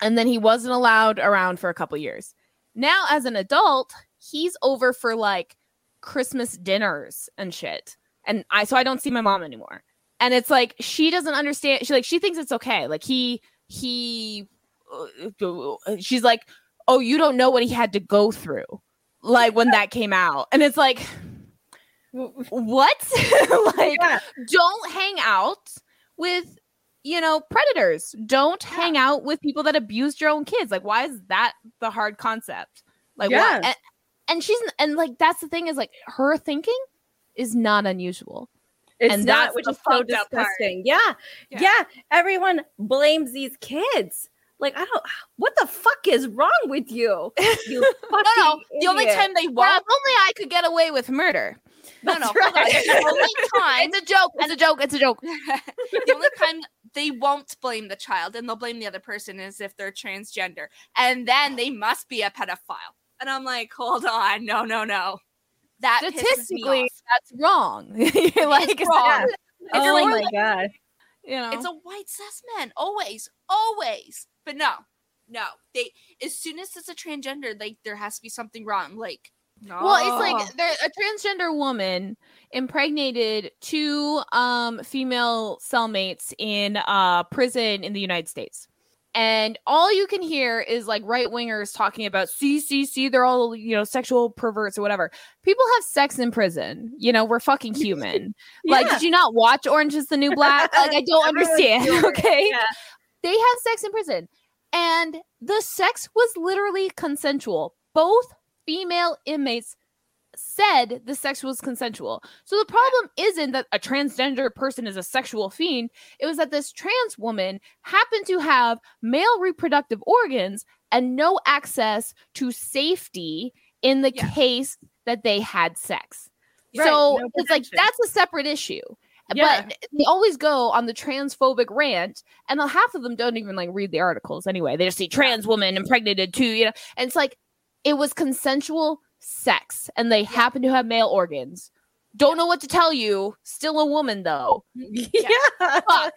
[SPEAKER 1] and then he wasn't allowed around for a couple years. Now, as an adult, he's over for like Christmas dinners and shit. And I so I don't see my mom anymore. And it's like she doesn't understand. She like she thinks it's okay. Like he he uh, she's like, "Oh, you don't know what he had to go through." Like when that came out. And it's like what? like
[SPEAKER 2] Yeah.
[SPEAKER 1] don't hang out with you know predators. Don't hang out with people that abused your own kids. Like why is that the hard concept? Like
[SPEAKER 2] Yeah.
[SPEAKER 1] And, and she's and like that's the thing is like her thinking is not unusual.
[SPEAKER 2] It's
[SPEAKER 1] and
[SPEAKER 2] not,
[SPEAKER 1] that's
[SPEAKER 2] which is so disgusting. Yeah.
[SPEAKER 4] Yeah.
[SPEAKER 2] yeah. Everyone blames these kids. Like, I don't, what the fuck is wrong with you? You
[SPEAKER 1] No, no. The only time they won't. Well, only I could get away with murder.
[SPEAKER 4] No, no,
[SPEAKER 2] That's
[SPEAKER 4] hold on.
[SPEAKER 2] right.
[SPEAKER 4] The only time
[SPEAKER 1] It's a joke. It's a joke. It's a joke.
[SPEAKER 4] the only time they won't blame the child and they'll blame the other person is if they're transgender. And then they must be a pedophile. And I'm like, hold on, no, no, no. That
[SPEAKER 1] Statistically, that's wrong. You're like,
[SPEAKER 4] It's wrong.
[SPEAKER 2] Oh
[SPEAKER 4] like-
[SPEAKER 2] my God.
[SPEAKER 1] you know,
[SPEAKER 4] It's a white cis man, always, always. But no, no. They as soon as it's a transgender, like there has to be something wrong. Like no.
[SPEAKER 1] Well, it's like there a transgender woman impregnated two um female cellmates in uh prison in the United States. And all you can hear is like right wingers talking about see, see, see, they're all, you know, sexual perverts or whatever. People have sex in prison. You know, we're fucking human. Like, did you not watch Orange is the New Black? Like, I don't understand. Okay.
[SPEAKER 2] Yeah.
[SPEAKER 1] They had sex in prison. And the sex was literally consensual. Both female inmates said the sex was consensual. So the problem isn't that a transgender person is a sexual fiend. It was that this trans woman happened to have male reproductive organs and no access to safety in the
[SPEAKER 4] Yeah.
[SPEAKER 1] case that they had sex.
[SPEAKER 2] Right,
[SPEAKER 1] so
[SPEAKER 2] no
[SPEAKER 1] it's like that's a separate issue.
[SPEAKER 2] Yeah.
[SPEAKER 1] But they always go on the transphobic rant, and the half of them don't even like read the articles anyway. They just see trans woman impregnated too, you know. And it's like it was consensual sex, and they happen to have male organs. Don't know what to tell you. Still a woman though.
[SPEAKER 2] Yeah.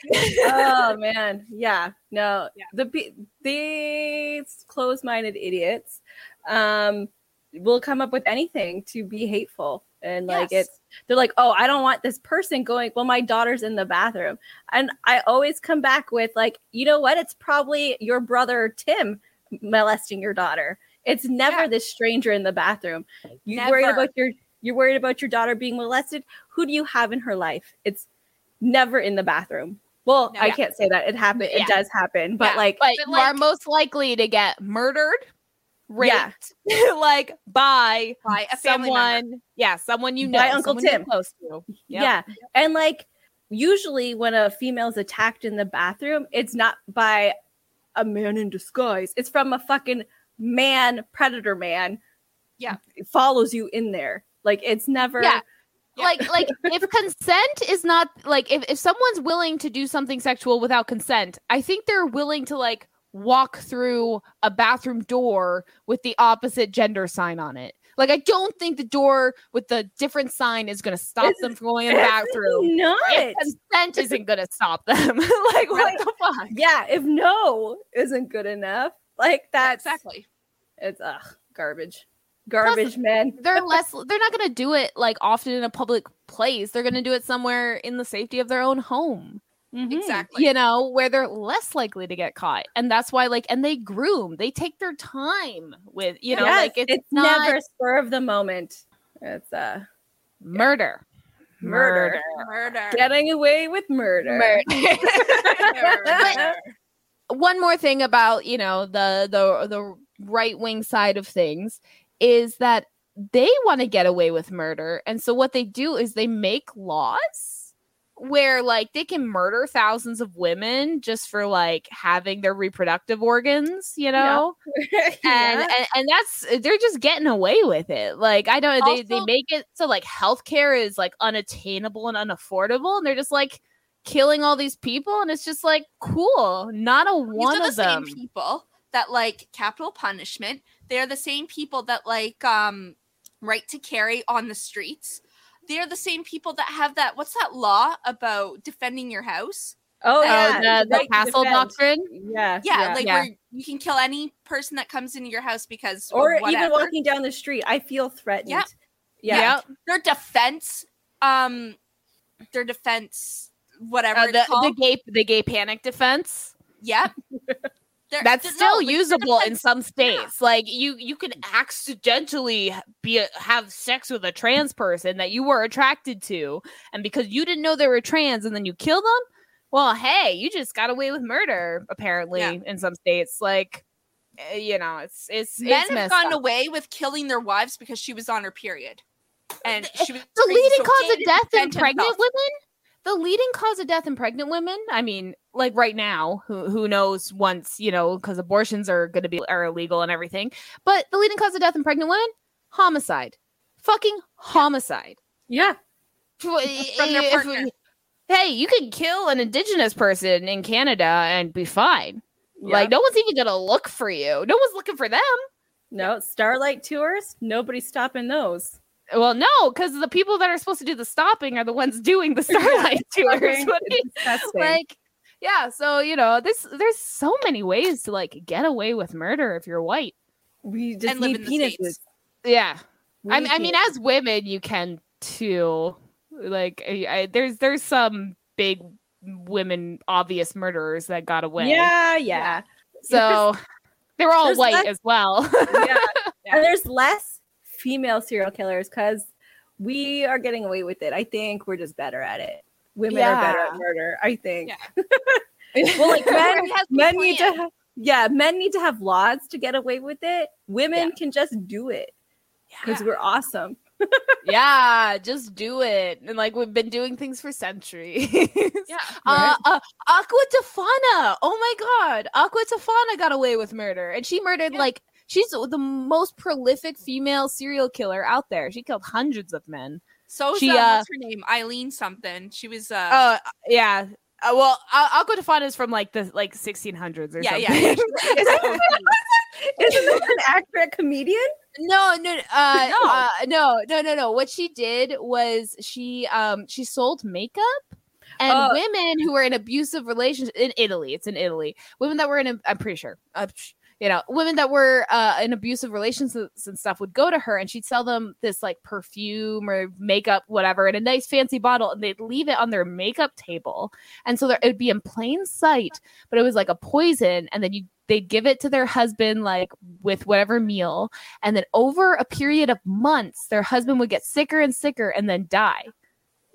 [SPEAKER 2] Oh man. Yeah. No.
[SPEAKER 4] Yeah.
[SPEAKER 2] The these closed-minded idiots um will come up with anything to be hateful. And like
[SPEAKER 4] Yes.
[SPEAKER 2] it's they're like, "Oh, I don't want this person going, well my daughter's in the bathroom." And I always come back with like, "You know what? It's probably your brother Tim molesting your daughter. It's never
[SPEAKER 4] Yeah.
[SPEAKER 2] this stranger in the bathroom. You worried
[SPEAKER 4] Never.
[SPEAKER 2] about your you're worried about your daughter being molested. Who do you have in her life? It's never in the bathroom. Well,
[SPEAKER 4] No.
[SPEAKER 2] I
[SPEAKER 4] Yeah.
[SPEAKER 2] can't say that. It happened.
[SPEAKER 1] Yeah.
[SPEAKER 2] It does happen. But
[SPEAKER 4] Yeah,
[SPEAKER 2] like
[SPEAKER 1] But
[SPEAKER 4] But,
[SPEAKER 1] you are most likely to get murdered,
[SPEAKER 2] Yeah.
[SPEAKER 1] like by
[SPEAKER 4] by family member.
[SPEAKER 1] someone. Yeah, someone you know,
[SPEAKER 2] By Uncle Tim.
[SPEAKER 1] close to. Yep.
[SPEAKER 2] yeah. And like usually when a female is attacked in the bathroom, it's not by a man in disguise. It's from a fucking man, predator man.
[SPEAKER 4] Yeah.
[SPEAKER 2] Follows you in there. Like it's never
[SPEAKER 1] Yeah.
[SPEAKER 4] Yeah.
[SPEAKER 1] like like if consent is not like if, if someone's willing to do something sexual without consent i think they're willing to like walk through a bathroom door with the opposite gender sign on it like i don't think the door with the different sign is going to stop
[SPEAKER 2] It's
[SPEAKER 1] them from going in the bathroom
[SPEAKER 2] Not.
[SPEAKER 1] if consent isn't going to stop them like what the fuck
[SPEAKER 2] Yeah, if no isn't good enough, like that's
[SPEAKER 4] exactly.
[SPEAKER 2] it's ugh, garbage. Garbage, man.
[SPEAKER 1] they're less they're not going to do it like often in a public place they're going to do it somewhere in the safety of their own home
[SPEAKER 2] Mhm.
[SPEAKER 4] Exactly.
[SPEAKER 1] you know, where they're less likely to get caught. And that's why, like, and they groom, they take their time with, you know,
[SPEAKER 2] Yes,
[SPEAKER 1] like it's, not
[SPEAKER 2] never spur of the moment. It's uh
[SPEAKER 1] murder.
[SPEAKER 2] Murder.
[SPEAKER 4] Murder.
[SPEAKER 2] Getting away with murder.
[SPEAKER 4] Murder.
[SPEAKER 1] one more thing about you know the the the right wing side of things is that they want to get away with murder and so what they do is they make laws where like they can murder thousands of women just for like having their reproductive organs you know and,
[SPEAKER 2] Yeah.
[SPEAKER 1] and and that's they're just getting away with it like i don't they, they make it so like healthcare is like unattainable and unaffordable and they're just like killing all these people and it's just like cool not a one of
[SPEAKER 4] the
[SPEAKER 1] them
[SPEAKER 4] people that like capital punishment. They're the same people that like um right to carry on the streets. They're the same people that have that what's that law about defending your house?
[SPEAKER 2] Oh
[SPEAKER 1] Oh,
[SPEAKER 2] yeah,
[SPEAKER 1] the, the
[SPEAKER 2] right
[SPEAKER 1] castle
[SPEAKER 2] defend.
[SPEAKER 1] doctrine
[SPEAKER 2] Yeah,
[SPEAKER 4] Yeah, like
[SPEAKER 1] Yeah.
[SPEAKER 4] where you can kill any person that comes into your house because
[SPEAKER 2] or
[SPEAKER 4] of
[SPEAKER 2] even walking down the street, I feel threatened.
[SPEAKER 4] Yeah.
[SPEAKER 2] yeah.
[SPEAKER 1] Yep.
[SPEAKER 4] their defense um their defense whatever
[SPEAKER 1] Uh,
[SPEAKER 4] it's
[SPEAKER 1] the, the gay the gay panic defense
[SPEAKER 4] yep They're-
[SPEAKER 1] that's
[SPEAKER 4] they're-
[SPEAKER 1] still
[SPEAKER 4] no, like,
[SPEAKER 1] usable in some states like you you can accidentally be a, have sex with a trans person that you were attracted to and because you didn't know they were trans and then you kill them well hey you just got away with murder apparently
[SPEAKER 4] Yeah.
[SPEAKER 1] in some states like eh, you know it's it's
[SPEAKER 4] men
[SPEAKER 1] it's
[SPEAKER 4] have gone
[SPEAKER 1] up.
[SPEAKER 4] away with killing their wives because she was on her period and she was
[SPEAKER 1] the leading cause of death in pregnant
[SPEAKER 4] himself.
[SPEAKER 1] women the leading cause of death in pregnant women i mean like right now who who knows once you know because abortions are going to be are illegal and everything but the leading cause of death in pregnant women homicide fucking homicide
[SPEAKER 2] Yeah.
[SPEAKER 4] From their
[SPEAKER 1] If-
[SPEAKER 4] partner.
[SPEAKER 1] hey you can kill an indigenous person in canada and be fine like no one's even gonna look for you no one's looking for them
[SPEAKER 2] No, Starlight tours, nobody's stopping those.
[SPEAKER 1] Well no because the people that are supposed to do the stopping are the ones doing the starlight tours What do you-
[SPEAKER 2] It's disgusting.
[SPEAKER 1] like yeah so you know this there's so many ways to like get away with murder if you're white
[SPEAKER 2] we just
[SPEAKER 4] and live
[SPEAKER 2] need
[SPEAKER 4] in the
[SPEAKER 2] penises.
[SPEAKER 4] States.
[SPEAKER 1] yeah
[SPEAKER 2] We
[SPEAKER 1] I, I mean
[SPEAKER 2] penises.
[SPEAKER 1] as women you can too like I, I, there's there's some big women obvious murderers that got away
[SPEAKER 2] yeah, yeah,
[SPEAKER 1] so they were all
[SPEAKER 2] There's
[SPEAKER 1] white
[SPEAKER 2] less-
[SPEAKER 1] as well
[SPEAKER 2] yeah. And there's less female serial killers because we are getting away with it. I think we're just better at it. Women are better at murder. I think.
[SPEAKER 4] Yeah.
[SPEAKER 2] well, like men,
[SPEAKER 4] It has to be
[SPEAKER 2] men need to. Have, yeah, men need to have laws to get away with it. Women can just do it because we're awesome.
[SPEAKER 1] yeah just do it and like we've been doing things for centuries
[SPEAKER 4] Yeah.
[SPEAKER 1] Uh, uh, Aqua Tofana. Oh my god. Aqua Tofana got away with murder. And she murdered like she's the most prolific female serial killer out there. She killed hundreds of men.
[SPEAKER 4] so is
[SPEAKER 1] She,
[SPEAKER 4] uh,
[SPEAKER 1] uh,
[SPEAKER 4] what's her name eileen something she was uh
[SPEAKER 1] Uh yeah. Uh, well, uh, Aqua Tofana is from like the like 1600s or
[SPEAKER 4] yeah
[SPEAKER 1] something.
[SPEAKER 4] yeah, yeah.
[SPEAKER 2] Isn't that an accurate comedian?
[SPEAKER 1] No, no, uh,
[SPEAKER 4] No.
[SPEAKER 1] uh, no, no, no, no. What she did was she um she sold makeup and
[SPEAKER 2] Oh.
[SPEAKER 1] women who were in abusive relations in Italy. It's in Italy. Women that were in, a, I'm pretty sure, uh, psh, you know, women that were uh, in abusive relations and stuff would go to her and she'd sell them this like perfume or makeup, whatever, in a nice fancy bottle, and they'd leave it on their makeup table, and so there, it would be in plain sight, but it was like a poison, and then you they'd give it to their husband like with whatever meal. And then over a period of months their husband would get sicker and sicker and then die.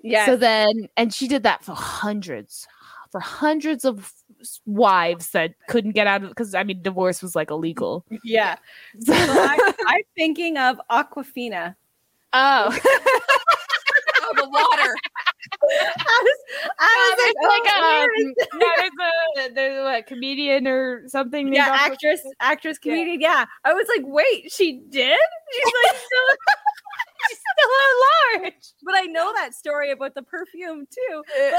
[SPEAKER 2] Yeah.
[SPEAKER 1] so then and she did that for hundreds for hundreds of wives that couldn't get out of because i mean divorce was like illegal
[SPEAKER 2] yeah. So I, I'm thinking of Awkwafina.
[SPEAKER 1] oh
[SPEAKER 4] oh the water
[SPEAKER 2] I was, I was
[SPEAKER 1] there's
[SPEAKER 2] like,
[SPEAKER 1] like
[SPEAKER 2] oh, um, is
[SPEAKER 1] a yeah, there's a there's a comedian or something
[SPEAKER 2] yeah, actress, actress, comedian. Yeah. I was like, wait, she did? She's like still, she's still at large. But I know that story about the perfume too. Uh,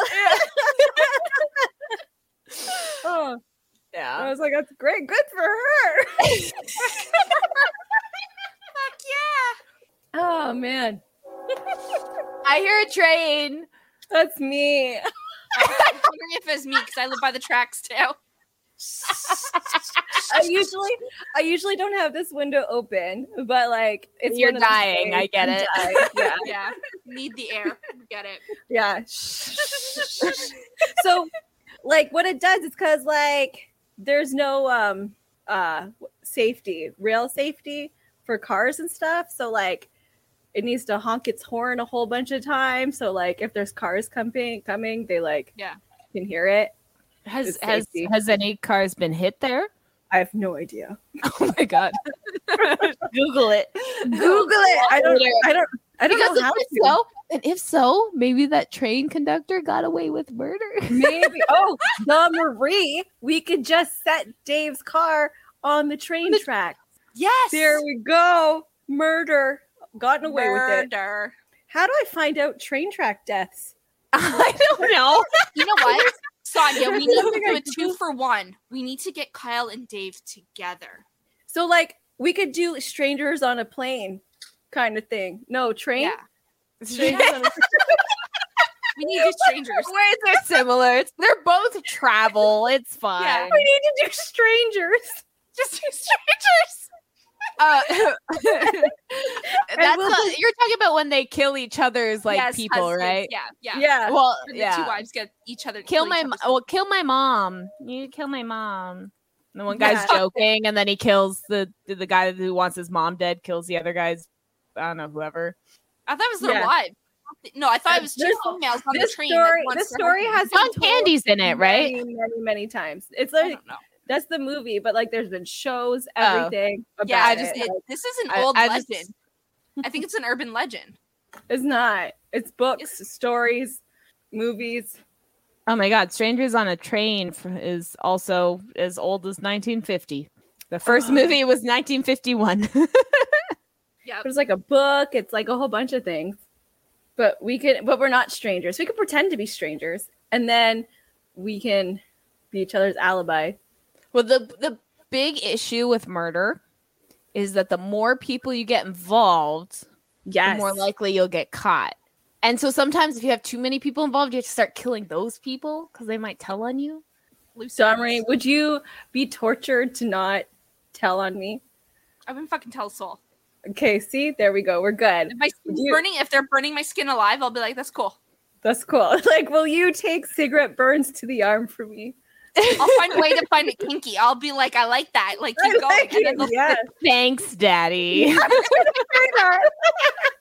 [SPEAKER 2] oh,
[SPEAKER 1] Yeah.
[SPEAKER 2] I was like, that's great, good for her.
[SPEAKER 4] Fuck yeah.
[SPEAKER 2] Oh man,
[SPEAKER 1] i hear a train.
[SPEAKER 2] That's me.
[SPEAKER 4] i'm wondering if it's me because i live by the tracks too.
[SPEAKER 2] I usually, I usually don't have this window open, but like it's
[SPEAKER 1] You're
[SPEAKER 2] one of those
[SPEAKER 1] dying, I get it.
[SPEAKER 2] Yeah,
[SPEAKER 4] yeah. Need the air. Get it.
[SPEAKER 2] Yeah. so like what it does is because like there's no um uh safety rail safety for cars and stuff so like it needs to honk its horn a whole bunch of times. So like if there's cars coming coming, they like
[SPEAKER 4] Yeah.
[SPEAKER 2] can hear it.
[SPEAKER 1] Has
[SPEAKER 2] It's
[SPEAKER 1] has
[SPEAKER 2] safety.
[SPEAKER 1] has any cars been hit there?
[SPEAKER 2] I have no idea.
[SPEAKER 1] Oh my god. Google it.
[SPEAKER 2] Google it. I don't I don't I don't
[SPEAKER 1] Because
[SPEAKER 2] know how
[SPEAKER 1] if
[SPEAKER 2] to.
[SPEAKER 1] so, and if so, maybe that train conductor got away with murder.
[SPEAKER 2] Maybe oh the Marie, we could just set Dave's car on the train track.
[SPEAKER 4] Yes.
[SPEAKER 2] There we go. Murder. Gotten away with it.
[SPEAKER 4] Murder.
[SPEAKER 2] How do I find out train track deaths?
[SPEAKER 1] I don't know.
[SPEAKER 4] You know what? Sonia, we need to do a two for one. We need to get Kyle and Dave together.
[SPEAKER 2] So like we could do strangers on a plane kind of thing. No, train.
[SPEAKER 4] Yeah.
[SPEAKER 2] Strangers on a
[SPEAKER 4] We need to do strangers.
[SPEAKER 1] Words are similar. It's, they're both travel. It's fine.
[SPEAKER 4] Yeah.
[SPEAKER 2] We need to do strangers.
[SPEAKER 4] Just do strangers.
[SPEAKER 1] Uh, that's
[SPEAKER 2] we'll
[SPEAKER 1] a-
[SPEAKER 2] just-
[SPEAKER 1] you're talking about when they kill each other's like
[SPEAKER 4] Yes,
[SPEAKER 1] people,
[SPEAKER 4] husbands.
[SPEAKER 1] right?
[SPEAKER 4] Yeah, yeah.
[SPEAKER 2] Yeah.
[SPEAKER 1] Well,
[SPEAKER 4] the
[SPEAKER 1] yeah.
[SPEAKER 4] two wives get each other.
[SPEAKER 1] kill my
[SPEAKER 4] each
[SPEAKER 1] mo- well, kill my mom. You kill my mom. And the one guy's
[SPEAKER 2] Yeah.
[SPEAKER 1] joking, and then he kills the the guy who wants his mom dead. Kills the other guy's. I don't know whoever.
[SPEAKER 4] I thought it was their
[SPEAKER 2] Yeah.
[SPEAKER 4] wives. No, I thought it was two
[SPEAKER 2] This-
[SPEAKER 4] females on the train. that
[SPEAKER 2] story,
[SPEAKER 4] wants
[SPEAKER 2] this story has been
[SPEAKER 1] John Candy's in it, right?
[SPEAKER 2] Many, many, many times. It's
[SPEAKER 4] I
[SPEAKER 2] like
[SPEAKER 4] don't know.
[SPEAKER 2] that's the movie, but like there's been shows,
[SPEAKER 1] Oh.
[SPEAKER 2] everything. About
[SPEAKER 4] Yeah, I just it, this is an
[SPEAKER 1] I-
[SPEAKER 4] old
[SPEAKER 1] I just-
[SPEAKER 4] legend. I think it's an urban legend.
[SPEAKER 2] It's not. It's books,
[SPEAKER 4] It's-
[SPEAKER 2] stories, movies.
[SPEAKER 1] Oh my God! Strangers on a Train is also as old as 1950. The first movie was 1951.
[SPEAKER 4] Yeah.
[SPEAKER 2] There's like a book. It's like a whole bunch of things. But we can, but we're not strangers. We can pretend to be strangers, and then we can be each other's alibi.
[SPEAKER 1] Well, the the big issue with murder is that the more people you get involved,
[SPEAKER 2] Yes.
[SPEAKER 1] the more likely you'll get caught. And so sometimes if you have too many people involved, you have to start killing those people because they might tell on you.
[SPEAKER 4] Loose
[SPEAKER 2] Domri, would you be tortured to not tell on me?
[SPEAKER 4] I wouldn't fucking tell a soul.
[SPEAKER 2] Okay, see, there we go. We're good.
[SPEAKER 4] If my skin's
[SPEAKER 2] You-
[SPEAKER 4] burning, if they're burning my skin alive, I'll be like, that's cool.
[SPEAKER 2] That's cool. Like, will you take cigarette burns to the arm for me?
[SPEAKER 4] I'll find a way to find it kinky. I'll be like, I like that. Like, keep
[SPEAKER 2] I
[SPEAKER 4] going.
[SPEAKER 2] like
[SPEAKER 4] and then
[SPEAKER 2] it, yes.
[SPEAKER 1] Thanks, Daddy.
[SPEAKER 4] do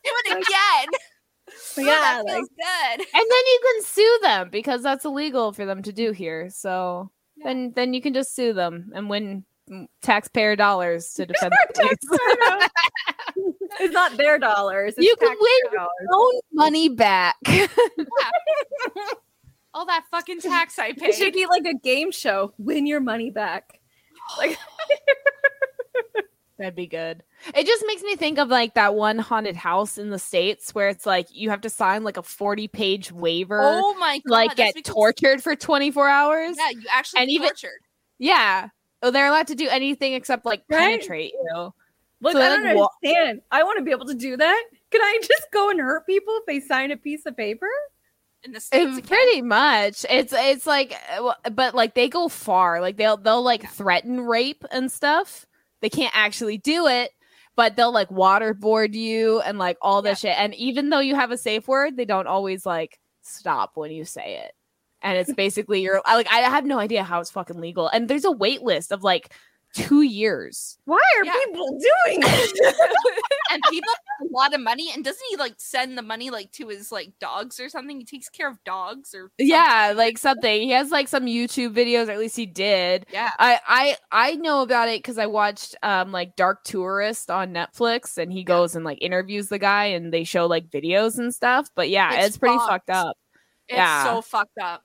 [SPEAKER 4] it again. Oh,
[SPEAKER 2] yeah,
[SPEAKER 4] that
[SPEAKER 2] like,
[SPEAKER 4] feels good.
[SPEAKER 1] and then you can sue them because that's illegal for them to do here. So then then you can just sue them and win taxpayer dollars to defend the case.
[SPEAKER 2] It's not their dollars. It's
[SPEAKER 1] You can win
[SPEAKER 2] dollars.
[SPEAKER 1] your own money back.
[SPEAKER 4] All that fucking tax I
[SPEAKER 2] It should be like a game show. Win your money back. Like,
[SPEAKER 1] That'd be good. It just makes me think of like that one haunted house in the states where it's like you have to sign like a 40 page waiver
[SPEAKER 4] Oh my god!
[SPEAKER 1] like get
[SPEAKER 4] because-
[SPEAKER 1] tortured for 24 hours.
[SPEAKER 4] Yeah, you actually
[SPEAKER 1] And even-
[SPEAKER 4] tortured.
[SPEAKER 1] Yeah. Oh, they're allowed to do anything except like
[SPEAKER 2] Right?
[SPEAKER 1] penetrate you.
[SPEAKER 2] Look,
[SPEAKER 1] So
[SPEAKER 2] I don't
[SPEAKER 1] wa-
[SPEAKER 2] understand. I want to be able to do that. Can I just go and hurt people if they sign a piece of paper?
[SPEAKER 4] in the states.
[SPEAKER 1] It- pretty much. It's it's like uh, but like they go far. Like they'll they'll like threaten rape and stuff. They can't actually do it, but they'll like waterboard you and like all this shit. And even though you have a safe word, they don't always like stop when you say it. And it's basically you're I- like I have no idea how it's fucking legal. And there's a wait list of like two years.
[SPEAKER 2] Why are
[SPEAKER 4] Yeah.
[SPEAKER 2] people doing this?
[SPEAKER 4] and people have a lot of money. And doesn't he like send the money like to his like dogs or something? He takes care of dogs or
[SPEAKER 1] Yeah, like something. He has like some YouTube videos, or at least he did.
[SPEAKER 4] yeah.
[SPEAKER 1] I I I know about it because I watched um like Dark Tourist on Netflix, and he goes and like interviews the guy, and they show like videos and stuff. But yeah,
[SPEAKER 4] It's
[SPEAKER 1] it's, pretty
[SPEAKER 4] fucked.
[SPEAKER 1] fucked up.
[SPEAKER 4] It's
[SPEAKER 1] Yeah.
[SPEAKER 4] so fucked up.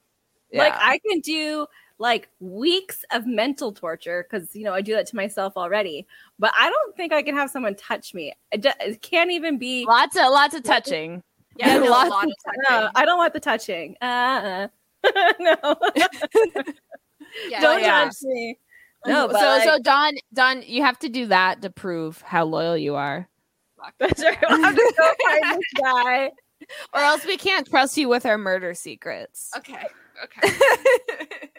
[SPEAKER 2] Like I can do like weeks of mental torture because you know I do that to myself already. But I don't think I can have someone touch me. It, ju- it can't even be.
[SPEAKER 1] lots of lots of touching.
[SPEAKER 4] Yeah,
[SPEAKER 1] Yeah,
[SPEAKER 4] no,
[SPEAKER 1] lots
[SPEAKER 4] lot
[SPEAKER 1] of
[SPEAKER 4] of
[SPEAKER 2] No. I don't want the touching. Uh, no,
[SPEAKER 4] Yeah,
[SPEAKER 2] don't
[SPEAKER 1] yeah.
[SPEAKER 2] touch me. No, but
[SPEAKER 1] so
[SPEAKER 2] like,
[SPEAKER 1] so Don Don, you have to do that to prove how loyal you are,
[SPEAKER 2] that's right. I'll have to go find this guy.
[SPEAKER 1] or else we can't trust you with our murder secrets.
[SPEAKER 4] Okay. Okay.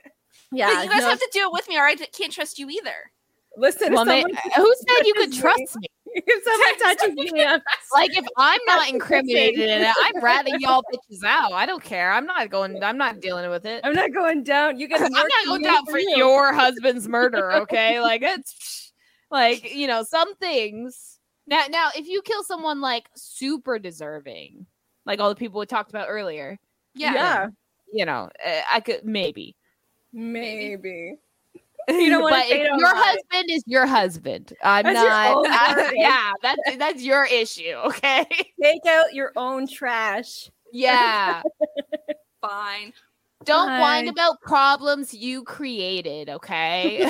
[SPEAKER 2] Yeah,
[SPEAKER 4] but you guys
[SPEAKER 2] no,
[SPEAKER 4] have to do it with me, or I d- can't trust you either.
[SPEAKER 2] listen.
[SPEAKER 1] Well,
[SPEAKER 2] if
[SPEAKER 1] ma-
[SPEAKER 2] someone,
[SPEAKER 1] who said you could trust me?
[SPEAKER 2] if someone touches me, I'm
[SPEAKER 1] Like if I'm not incriminated in it, I'd rather y'all bitches out. I don't care. I'm not going. I'm not dealing with it.
[SPEAKER 2] I'm not going down. You guys,
[SPEAKER 1] I'm not going down for your husband's murder. Okay, like it's like you know some things. Now, now, if you kill someone like super deserving, like all the people we talked about earlier,
[SPEAKER 4] Yeah.
[SPEAKER 2] Yeah.
[SPEAKER 1] you know, uh, I could maybe.
[SPEAKER 2] Maybe. You don't wanna
[SPEAKER 1] but
[SPEAKER 2] say
[SPEAKER 1] if
[SPEAKER 2] no
[SPEAKER 1] your husband is your husband. I'm
[SPEAKER 2] That's your
[SPEAKER 1] not.
[SPEAKER 2] own garbage.
[SPEAKER 1] yeah, that's that's your issue. Okay.
[SPEAKER 2] Take out your own trash.
[SPEAKER 1] Yeah.
[SPEAKER 4] Fine.
[SPEAKER 1] Don't whine about problems you created. Okay.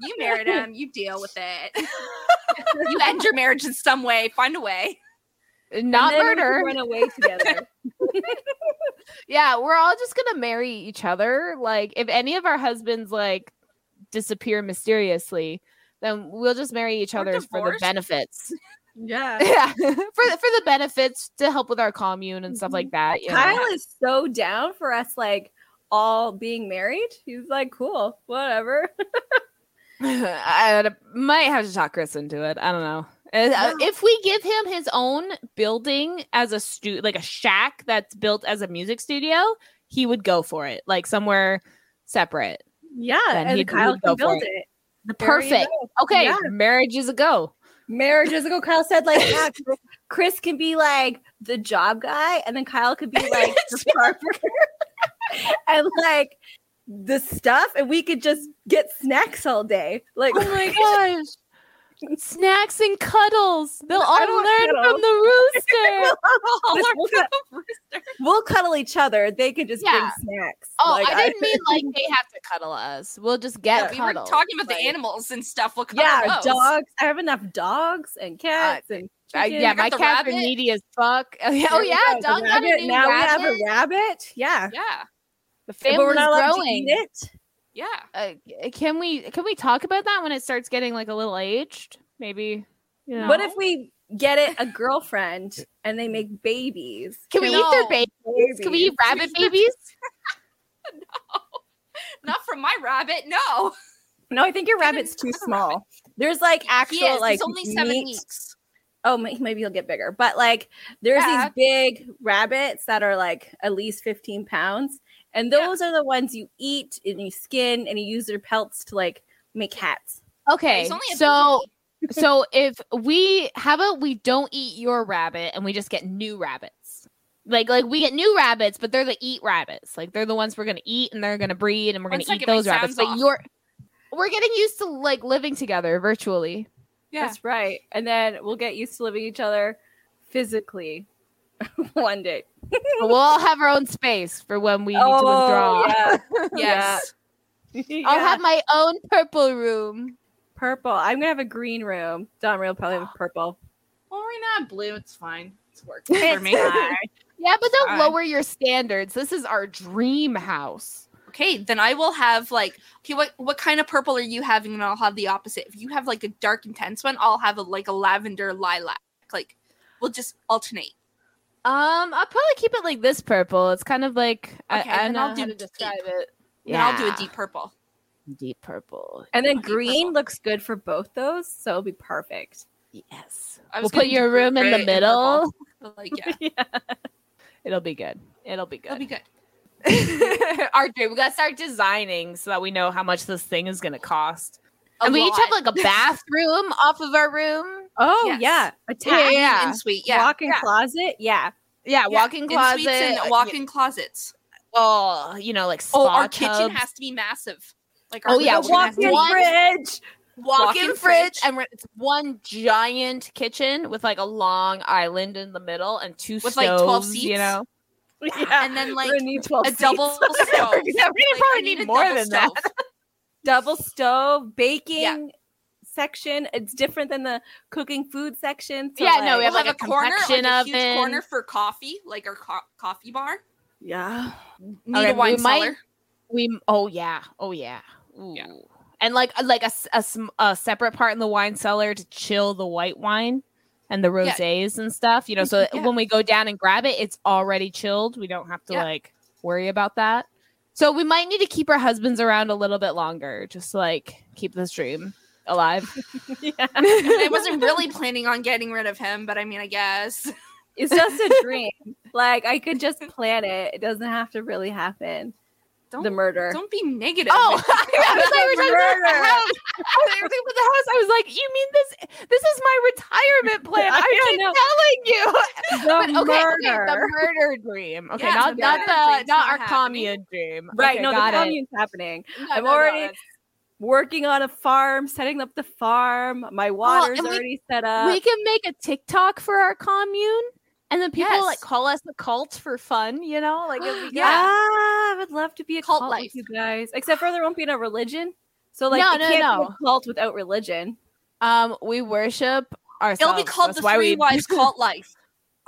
[SPEAKER 4] You married him. You deal with it. you end your marriage in some way. Find a way.
[SPEAKER 1] not
[SPEAKER 2] And then
[SPEAKER 1] murder.
[SPEAKER 2] Run away together.
[SPEAKER 1] Yeah, we're all just gonna marry each other. Like, if any of our husbands like disappear mysteriously, then we'll just marry each other for the benefits.
[SPEAKER 2] yeah.
[SPEAKER 1] yeah, for the, for the benefits to help with our commune and stuff like mm-hmm. that. You know?
[SPEAKER 2] Kyle is so down for us, like all being married. He's like, cool, whatever.
[SPEAKER 1] I might have to talk Chris into it. I don't know. Uh, If we give him his own building as a stu like a shack that's built as a music studio, he would go for it, like somewhere separate.
[SPEAKER 2] Yeah,
[SPEAKER 1] Then
[SPEAKER 2] and
[SPEAKER 1] he'd-
[SPEAKER 2] Kyle
[SPEAKER 1] he'd go
[SPEAKER 2] can build
[SPEAKER 1] it.
[SPEAKER 2] it.
[SPEAKER 1] The perfect. Okay,
[SPEAKER 2] Yeah.
[SPEAKER 1] marriage is a go.
[SPEAKER 2] Marriage is a go. Kyle said like, yeah, Chris- Chris can be like the job guy, and then Kyle could be like the barber, and like the stuff, and we could just get snacks all day. Like,
[SPEAKER 1] Oh my gosh. Snacks and cuddles. They'll all learn
[SPEAKER 2] cuddles.
[SPEAKER 1] from the rooster.
[SPEAKER 2] Just we'll, cut- we'll cuddle each other. They could just
[SPEAKER 1] Yeah.
[SPEAKER 2] bring snacks.
[SPEAKER 1] Oh,
[SPEAKER 2] Like,
[SPEAKER 1] I didn't mean like they have to cuddle us. We'll just get
[SPEAKER 4] we were talking about the animals and stuff. What
[SPEAKER 2] yeah, dogs. I have enough dogs and cats and
[SPEAKER 1] I- yeah, my
[SPEAKER 4] the
[SPEAKER 1] cats are
[SPEAKER 4] rabbit.
[SPEAKER 1] needy as fuck. Oh yeah,
[SPEAKER 2] There we go, the
[SPEAKER 1] dog got a
[SPEAKER 2] rabbit.
[SPEAKER 1] new
[SPEAKER 2] Now we have a rabbit. Yeah,
[SPEAKER 4] Yeah.
[SPEAKER 1] The
[SPEAKER 2] but we're
[SPEAKER 1] family's
[SPEAKER 2] not allowed
[SPEAKER 1] growing.
[SPEAKER 2] to eat it.
[SPEAKER 4] Yeah.
[SPEAKER 1] Uh, can we can we talk about that when it starts getting like a little aged? Maybe. You know.
[SPEAKER 2] What if we get it a girlfriend and they make babies?
[SPEAKER 1] Can we eat their
[SPEAKER 4] No.
[SPEAKER 1] babies? Can we eat rabbit babies?
[SPEAKER 4] No, not from my rabbit. No.
[SPEAKER 2] No, I think your rabbit's too small. There's like actual
[SPEAKER 4] He is.
[SPEAKER 2] like
[SPEAKER 4] He's only seven
[SPEAKER 2] meat-
[SPEAKER 4] weeks.
[SPEAKER 2] Oh, maybe he'll get bigger. But like, there's
[SPEAKER 4] Yeah.
[SPEAKER 2] these big rabbits that are like at least 15 pounds, and those are the ones you eat and you skin and you use their pelts to like make hats.
[SPEAKER 1] Okay,
[SPEAKER 4] He's only a
[SPEAKER 1] so so if we how about we don't eat your rabbit and we just get new rabbits? Like like we get new rabbits, but they're the eat rabbits. Like they're the ones we're gonna eat and they're gonna breed and we're
[SPEAKER 4] One
[SPEAKER 1] gonna eat those rabbits.
[SPEAKER 4] sound's
[SPEAKER 1] But you're we're getting used to like living together virtually.
[SPEAKER 4] Yeah.
[SPEAKER 2] That's right. And then we'll get used to living each other physically one day.
[SPEAKER 1] We'll all have our own space for when we need to withdraw.
[SPEAKER 2] Oh, yeah.
[SPEAKER 4] Yes.
[SPEAKER 1] I'll have my own purple room.
[SPEAKER 2] purple. I'm gonna have a green room. Don will probably have purple.
[SPEAKER 4] Well, we're not blue. It's fine. It's working for me.
[SPEAKER 1] Yeah, but don't
[SPEAKER 4] Fine.
[SPEAKER 1] lower your standards. This is our dream house.
[SPEAKER 4] Okay, then I will have like okay, what what kind of purple are you having? And I'll have the opposite. If you have like a dark intense one, I'll have a like a lavender lilac. Like we'll just alternate.
[SPEAKER 1] Um, I'll probably keep it like this purple. It's kind of like
[SPEAKER 4] Okay,
[SPEAKER 1] I, I
[SPEAKER 4] then
[SPEAKER 1] know
[SPEAKER 4] I'll
[SPEAKER 1] how
[SPEAKER 4] do
[SPEAKER 1] to
[SPEAKER 4] deep.
[SPEAKER 1] describe it.
[SPEAKER 4] Then I'll do a deep purple.
[SPEAKER 1] deep purple.
[SPEAKER 2] And then green
[SPEAKER 4] purple.
[SPEAKER 2] looks good for both those, so it'll be perfect.
[SPEAKER 1] Yes.
[SPEAKER 4] I
[SPEAKER 1] We'll put your room in the middle.
[SPEAKER 4] purple, like yeah,
[SPEAKER 1] It'll be good. It'll be good.
[SPEAKER 4] It'll be good.
[SPEAKER 1] RJ, we gotta start designing so that we know how much this thing is gonna cost.
[SPEAKER 4] A
[SPEAKER 1] and we each have like a bathroom off of our room.
[SPEAKER 2] Oh
[SPEAKER 4] Yes.
[SPEAKER 2] yeah,
[SPEAKER 1] Yeah,
[SPEAKER 2] attached
[SPEAKER 1] yeah.
[SPEAKER 4] In suite, yeah.
[SPEAKER 2] walk-in
[SPEAKER 1] yeah.
[SPEAKER 2] closet. Yeah,
[SPEAKER 1] Yeah,
[SPEAKER 4] Yeah,
[SPEAKER 1] walk-in closet.
[SPEAKER 4] in and uh, walk-in closets.
[SPEAKER 1] Oh, you know, like
[SPEAKER 4] Oh, our kitchen has to be massive. Like oh, our
[SPEAKER 1] Oh, yeah,
[SPEAKER 4] kitchen
[SPEAKER 1] we're
[SPEAKER 4] has to
[SPEAKER 2] walk-in fridge.
[SPEAKER 1] walk-in
[SPEAKER 4] walk-in
[SPEAKER 1] fridge,
[SPEAKER 4] fridge.
[SPEAKER 1] and it's one giant kitchen with like a long island in the middle and two
[SPEAKER 4] With,
[SPEAKER 1] stoves.
[SPEAKER 4] like, 12 seats.
[SPEAKER 1] You know,
[SPEAKER 2] Yeah,
[SPEAKER 4] and then like
[SPEAKER 2] We're gonna need 12
[SPEAKER 4] a double stove.
[SPEAKER 1] We
[SPEAKER 4] Like,
[SPEAKER 1] probably need
[SPEAKER 4] a
[SPEAKER 1] more than that.
[SPEAKER 2] double stove baking section. It's different than the cooking food section. so,
[SPEAKER 1] Yeah, no, we have,
[SPEAKER 4] We'll
[SPEAKER 1] like, a
[SPEAKER 4] a corner, like
[SPEAKER 1] convection
[SPEAKER 4] a huge
[SPEAKER 1] oven.
[SPEAKER 4] corner for coffee, like our co- coffee bar.
[SPEAKER 2] yeah.
[SPEAKER 4] Need
[SPEAKER 1] Okay,
[SPEAKER 4] a wine
[SPEAKER 1] we might-
[SPEAKER 4] cellar.
[SPEAKER 1] we oh yeah, oh yeah, Ooh.
[SPEAKER 4] Yeah.
[SPEAKER 1] and like uh, like a, s- a sm- a separate part in the wine cellar to chill the white wine and the
[SPEAKER 4] Yeah.
[SPEAKER 1] rosés and stuff. You know, mm-hmm, so
[SPEAKER 4] Yeah.
[SPEAKER 1] when we go down and grab it, it's already chilled. We don't have to
[SPEAKER 4] Yeah.
[SPEAKER 1] like worry about that. So we might need to keep our husbands around a little bit longer, just to, like keep this dream alive. Yeah.
[SPEAKER 4] I wasn't really planning on getting rid of him, but I mean, I guess.
[SPEAKER 2] It's just a dream. like I could just plan it. It doesn't have to really happen. the murder.
[SPEAKER 4] Don't be negative.
[SPEAKER 1] Oh, I thought you were talking about the
[SPEAKER 2] Murder.
[SPEAKER 1] house. I thought you were talking about the house. I was like, you mean this? This is my retirement plan.
[SPEAKER 2] I
[SPEAKER 1] I keep
[SPEAKER 2] know.
[SPEAKER 1] telling you.
[SPEAKER 2] The
[SPEAKER 1] But okay, okay,
[SPEAKER 2] murder.
[SPEAKER 1] the murder dream. Okay,
[SPEAKER 4] Yeah,
[SPEAKER 1] not
[SPEAKER 4] the
[SPEAKER 1] not the not our commune dream.
[SPEAKER 2] Right,
[SPEAKER 1] Okay,
[SPEAKER 2] no, the
[SPEAKER 1] it.
[SPEAKER 2] commune's happening.
[SPEAKER 1] No,
[SPEAKER 2] I'm
[SPEAKER 1] no, no,
[SPEAKER 2] already
[SPEAKER 1] it's-
[SPEAKER 2] working on a farm, setting up the farm. My water's
[SPEAKER 1] and we-
[SPEAKER 2] already set up.
[SPEAKER 1] we can make a TikTok for our commune, and then people like call us a cult for fun. You know, like
[SPEAKER 2] yeah,
[SPEAKER 1] good.
[SPEAKER 2] I would love to be a
[SPEAKER 4] Cult
[SPEAKER 2] cult,
[SPEAKER 4] life.
[SPEAKER 2] you guys. Except for there won't be no religion. So like,
[SPEAKER 1] No, no,
[SPEAKER 2] can't
[SPEAKER 1] no.
[SPEAKER 2] be a cult without religion.
[SPEAKER 1] Um, we worship ourselves.
[SPEAKER 4] It'll be called
[SPEAKER 1] That's
[SPEAKER 4] the Three
[SPEAKER 1] we-
[SPEAKER 4] Wives Cult Life.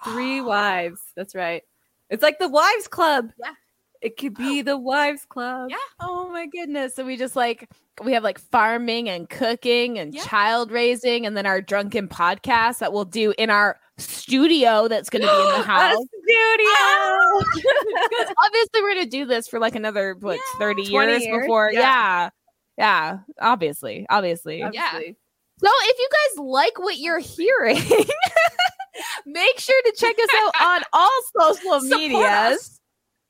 [SPEAKER 2] Three wives. That's right. It's like the wives club.
[SPEAKER 4] Yeah.
[SPEAKER 2] It could oh. be the wives club.
[SPEAKER 4] Yeah.
[SPEAKER 1] Oh my goodness. So we just like we have like farming and cooking and
[SPEAKER 4] Yeah.
[SPEAKER 1] child raising and then our drunken podcast that we'll do in our studio that's going to be in the house.
[SPEAKER 2] studio.
[SPEAKER 1] Because obviously we're going to do this for like another what 30 years,
[SPEAKER 2] years,
[SPEAKER 1] before.
[SPEAKER 2] yeah.
[SPEAKER 1] Yeah. yeah. obviously. Obviously.
[SPEAKER 2] Obviously.
[SPEAKER 1] So if you guys like what you're hearing, make sure to check us out on all social medias.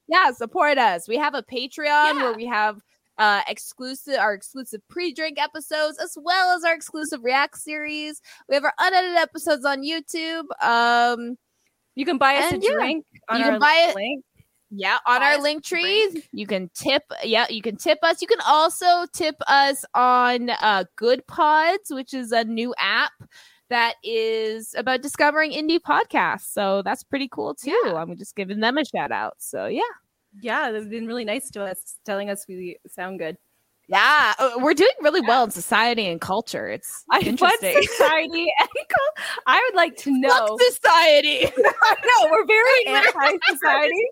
[SPEAKER 1] Yeah, support us. We have a Patreon
[SPEAKER 4] Yeah.
[SPEAKER 1] where we have uh exclusive our exclusive pre-drink episodes as well as our exclusive react series. We have our unedited episodes on YouTube. Um
[SPEAKER 2] You can buy us a
[SPEAKER 1] yeah,
[SPEAKER 2] drink on
[SPEAKER 1] you can
[SPEAKER 2] our
[SPEAKER 1] buy it-
[SPEAKER 2] link.
[SPEAKER 1] yeah, on
[SPEAKER 4] Buy
[SPEAKER 1] our link trees. you can tip. Yeah, you can tip us. You can also tip us on uh, Goodpods, which is a new app that is about discovering indie podcasts. So that's pretty cool too. I'm just giving them a shout out. So yeah,
[SPEAKER 2] Yeah, they've been really nice to us, telling us we sound good.
[SPEAKER 1] yeah, uh, we're doing really well in society and culture. It's
[SPEAKER 2] I what society and I would like to know.
[SPEAKER 1] Fuck society.
[SPEAKER 2] I know we're very anti-society.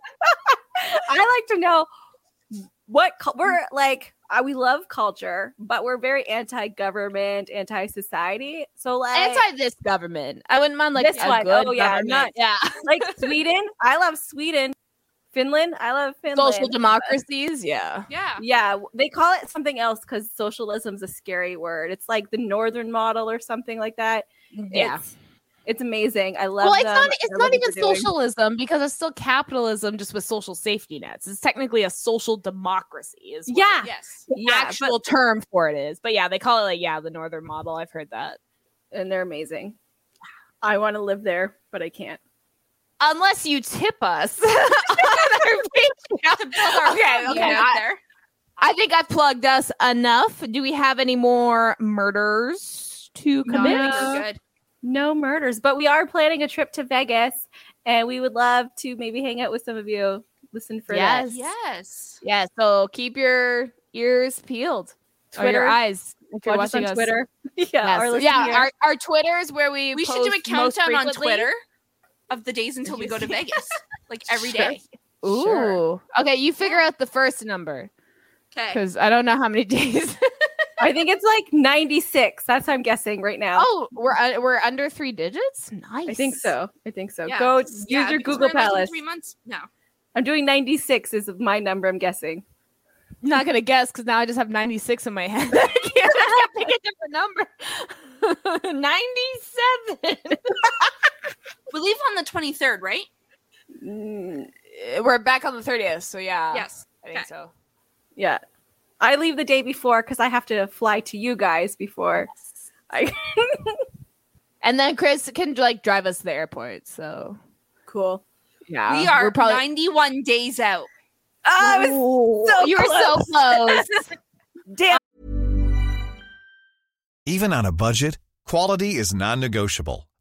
[SPEAKER 2] I like to know what we're like. Uh, we love culture, but we're very anti-government, anti-society. So like,
[SPEAKER 1] Anti this government. I wouldn't mind like
[SPEAKER 2] This
[SPEAKER 1] a
[SPEAKER 2] one.
[SPEAKER 1] good
[SPEAKER 2] Oh, yeah, not-
[SPEAKER 1] yeah.
[SPEAKER 2] like Sweden. I love Sweden. Finland. I love Finland.
[SPEAKER 1] Social democracies. Yeah.
[SPEAKER 4] Yeah.
[SPEAKER 2] Yeah, they call it something else because socialism's a scary word. It's like the northern model or something like that.
[SPEAKER 1] Yeah.
[SPEAKER 2] It's, it's amazing. I love
[SPEAKER 1] well, it's
[SPEAKER 2] them.
[SPEAKER 1] not. It's not even socialism because it's still capitalism, just with social safety nets. It's technically a social democracy. Is what
[SPEAKER 2] Yeah.
[SPEAKER 4] Yes.
[SPEAKER 1] the
[SPEAKER 2] Yeah,
[SPEAKER 1] actual term for it is. But yeah, they call it like yeah, the northern model. I've heard that.
[SPEAKER 2] and they're amazing. I want to live there, but I can't.
[SPEAKER 1] Unless you tip us on our Patreon.
[SPEAKER 4] To build our
[SPEAKER 1] Okay, okay,
[SPEAKER 4] out
[SPEAKER 1] I-
[SPEAKER 4] there.
[SPEAKER 1] I think I've plugged us enough. Do we have any more murders to commit?
[SPEAKER 4] think we're good.
[SPEAKER 2] No murders, but we are planning a trip to Vegas, and we would love to maybe hang out with some of you. Listen for
[SPEAKER 1] Yes.
[SPEAKER 2] that.
[SPEAKER 4] Yes.
[SPEAKER 1] Yeah. So keep your ears peeled. Or
[SPEAKER 2] Twitter.
[SPEAKER 1] your eyes. If you're
[SPEAKER 2] Watch us
[SPEAKER 1] watching
[SPEAKER 2] on Twitter. yeah,
[SPEAKER 1] Yes.
[SPEAKER 2] or
[SPEAKER 1] yeah,
[SPEAKER 2] here.
[SPEAKER 1] our, our is where we
[SPEAKER 4] We should do a countdown on. Twitter of the days until we go to Vegas. Like every day.
[SPEAKER 1] Ooh.
[SPEAKER 2] Sure.
[SPEAKER 1] Okay, you figure out the first number
[SPEAKER 4] Okay.
[SPEAKER 1] because I don't know how many days.
[SPEAKER 2] I think it's like 96. That's what I'm guessing right now.
[SPEAKER 1] oh, we're uh, we're under three digits. Nice.
[SPEAKER 2] I think so. I think so.
[SPEAKER 4] Yeah,
[SPEAKER 2] Go
[SPEAKER 4] 'cause-
[SPEAKER 2] use
[SPEAKER 4] yeah,
[SPEAKER 2] your Google
[SPEAKER 4] we're, like, in
[SPEAKER 2] Palace.
[SPEAKER 4] Three months. No.
[SPEAKER 2] I'm doing 96 is my number. I'm guessing.
[SPEAKER 1] I'm not gonna guess because now I just have 96 in my head. I can't, I can't pick a different number. 97.
[SPEAKER 4] We leave on the 23rd, right?
[SPEAKER 2] Mm,
[SPEAKER 1] we're back on the 30th, so yeah.
[SPEAKER 4] yes.
[SPEAKER 1] I think
[SPEAKER 4] Okay.
[SPEAKER 1] so.
[SPEAKER 2] yeah, I leave the day before because I have to fly to you guys before. I
[SPEAKER 1] And then Chris can like drive us to the airport. So
[SPEAKER 2] cool.
[SPEAKER 1] yeah,
[SPEAKER 4] we are
[SPEAKER 1] we're probably
[SPEAKER 4] 91 days out.
[SPEAKER 2] Oh, I was so
[SPEAKER 1] you were so
[SPEAKER 2] close.
[SPEAKER 1] close.
[SPEAKER 2] damn.
[SPEAKER 7] Even on a budget, quality is non-negotiable.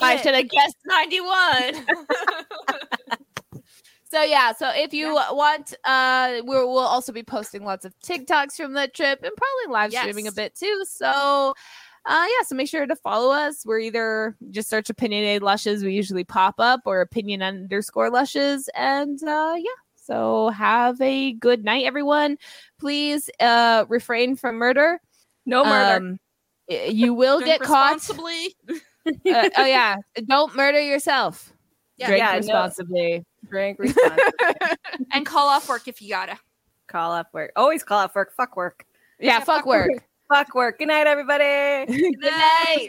[SPEAKER 1] I should have guessed 91. so yeah, so if you want uh we'll, we'll also be posting lots of TikToks from the trip and probably live streaming a bit too. So uh yeah, so make sure to follow us. We're either just search opinionated lushes, we usually pop up or opinion underscore lushes. And uh yeah. So have a good night, everyone. Please uh refrain from murder.
[SPEAKER 2] No murder.
[SPEAKER 1] Um, you will get caught. Uh, oh yeah, don't murder yourself.
[SPEAKER 4] Yeah.
[SPEAKER 1] Drink
[SPEAKER 2] Yeah, no.
[SPEAKER 1] responsibly.
[SPEAKER 2] Drink responsibly.
[SPEAKER 4] and call off work if you gotta.
[SPEAKER 2] call off work. Always call off work. Fuck work.
[SPEAKER 1] Yeah, fuck work.
[SPEAKER 2] Fuck work. Good night, everybody.
[SPEAKER 1] Good night.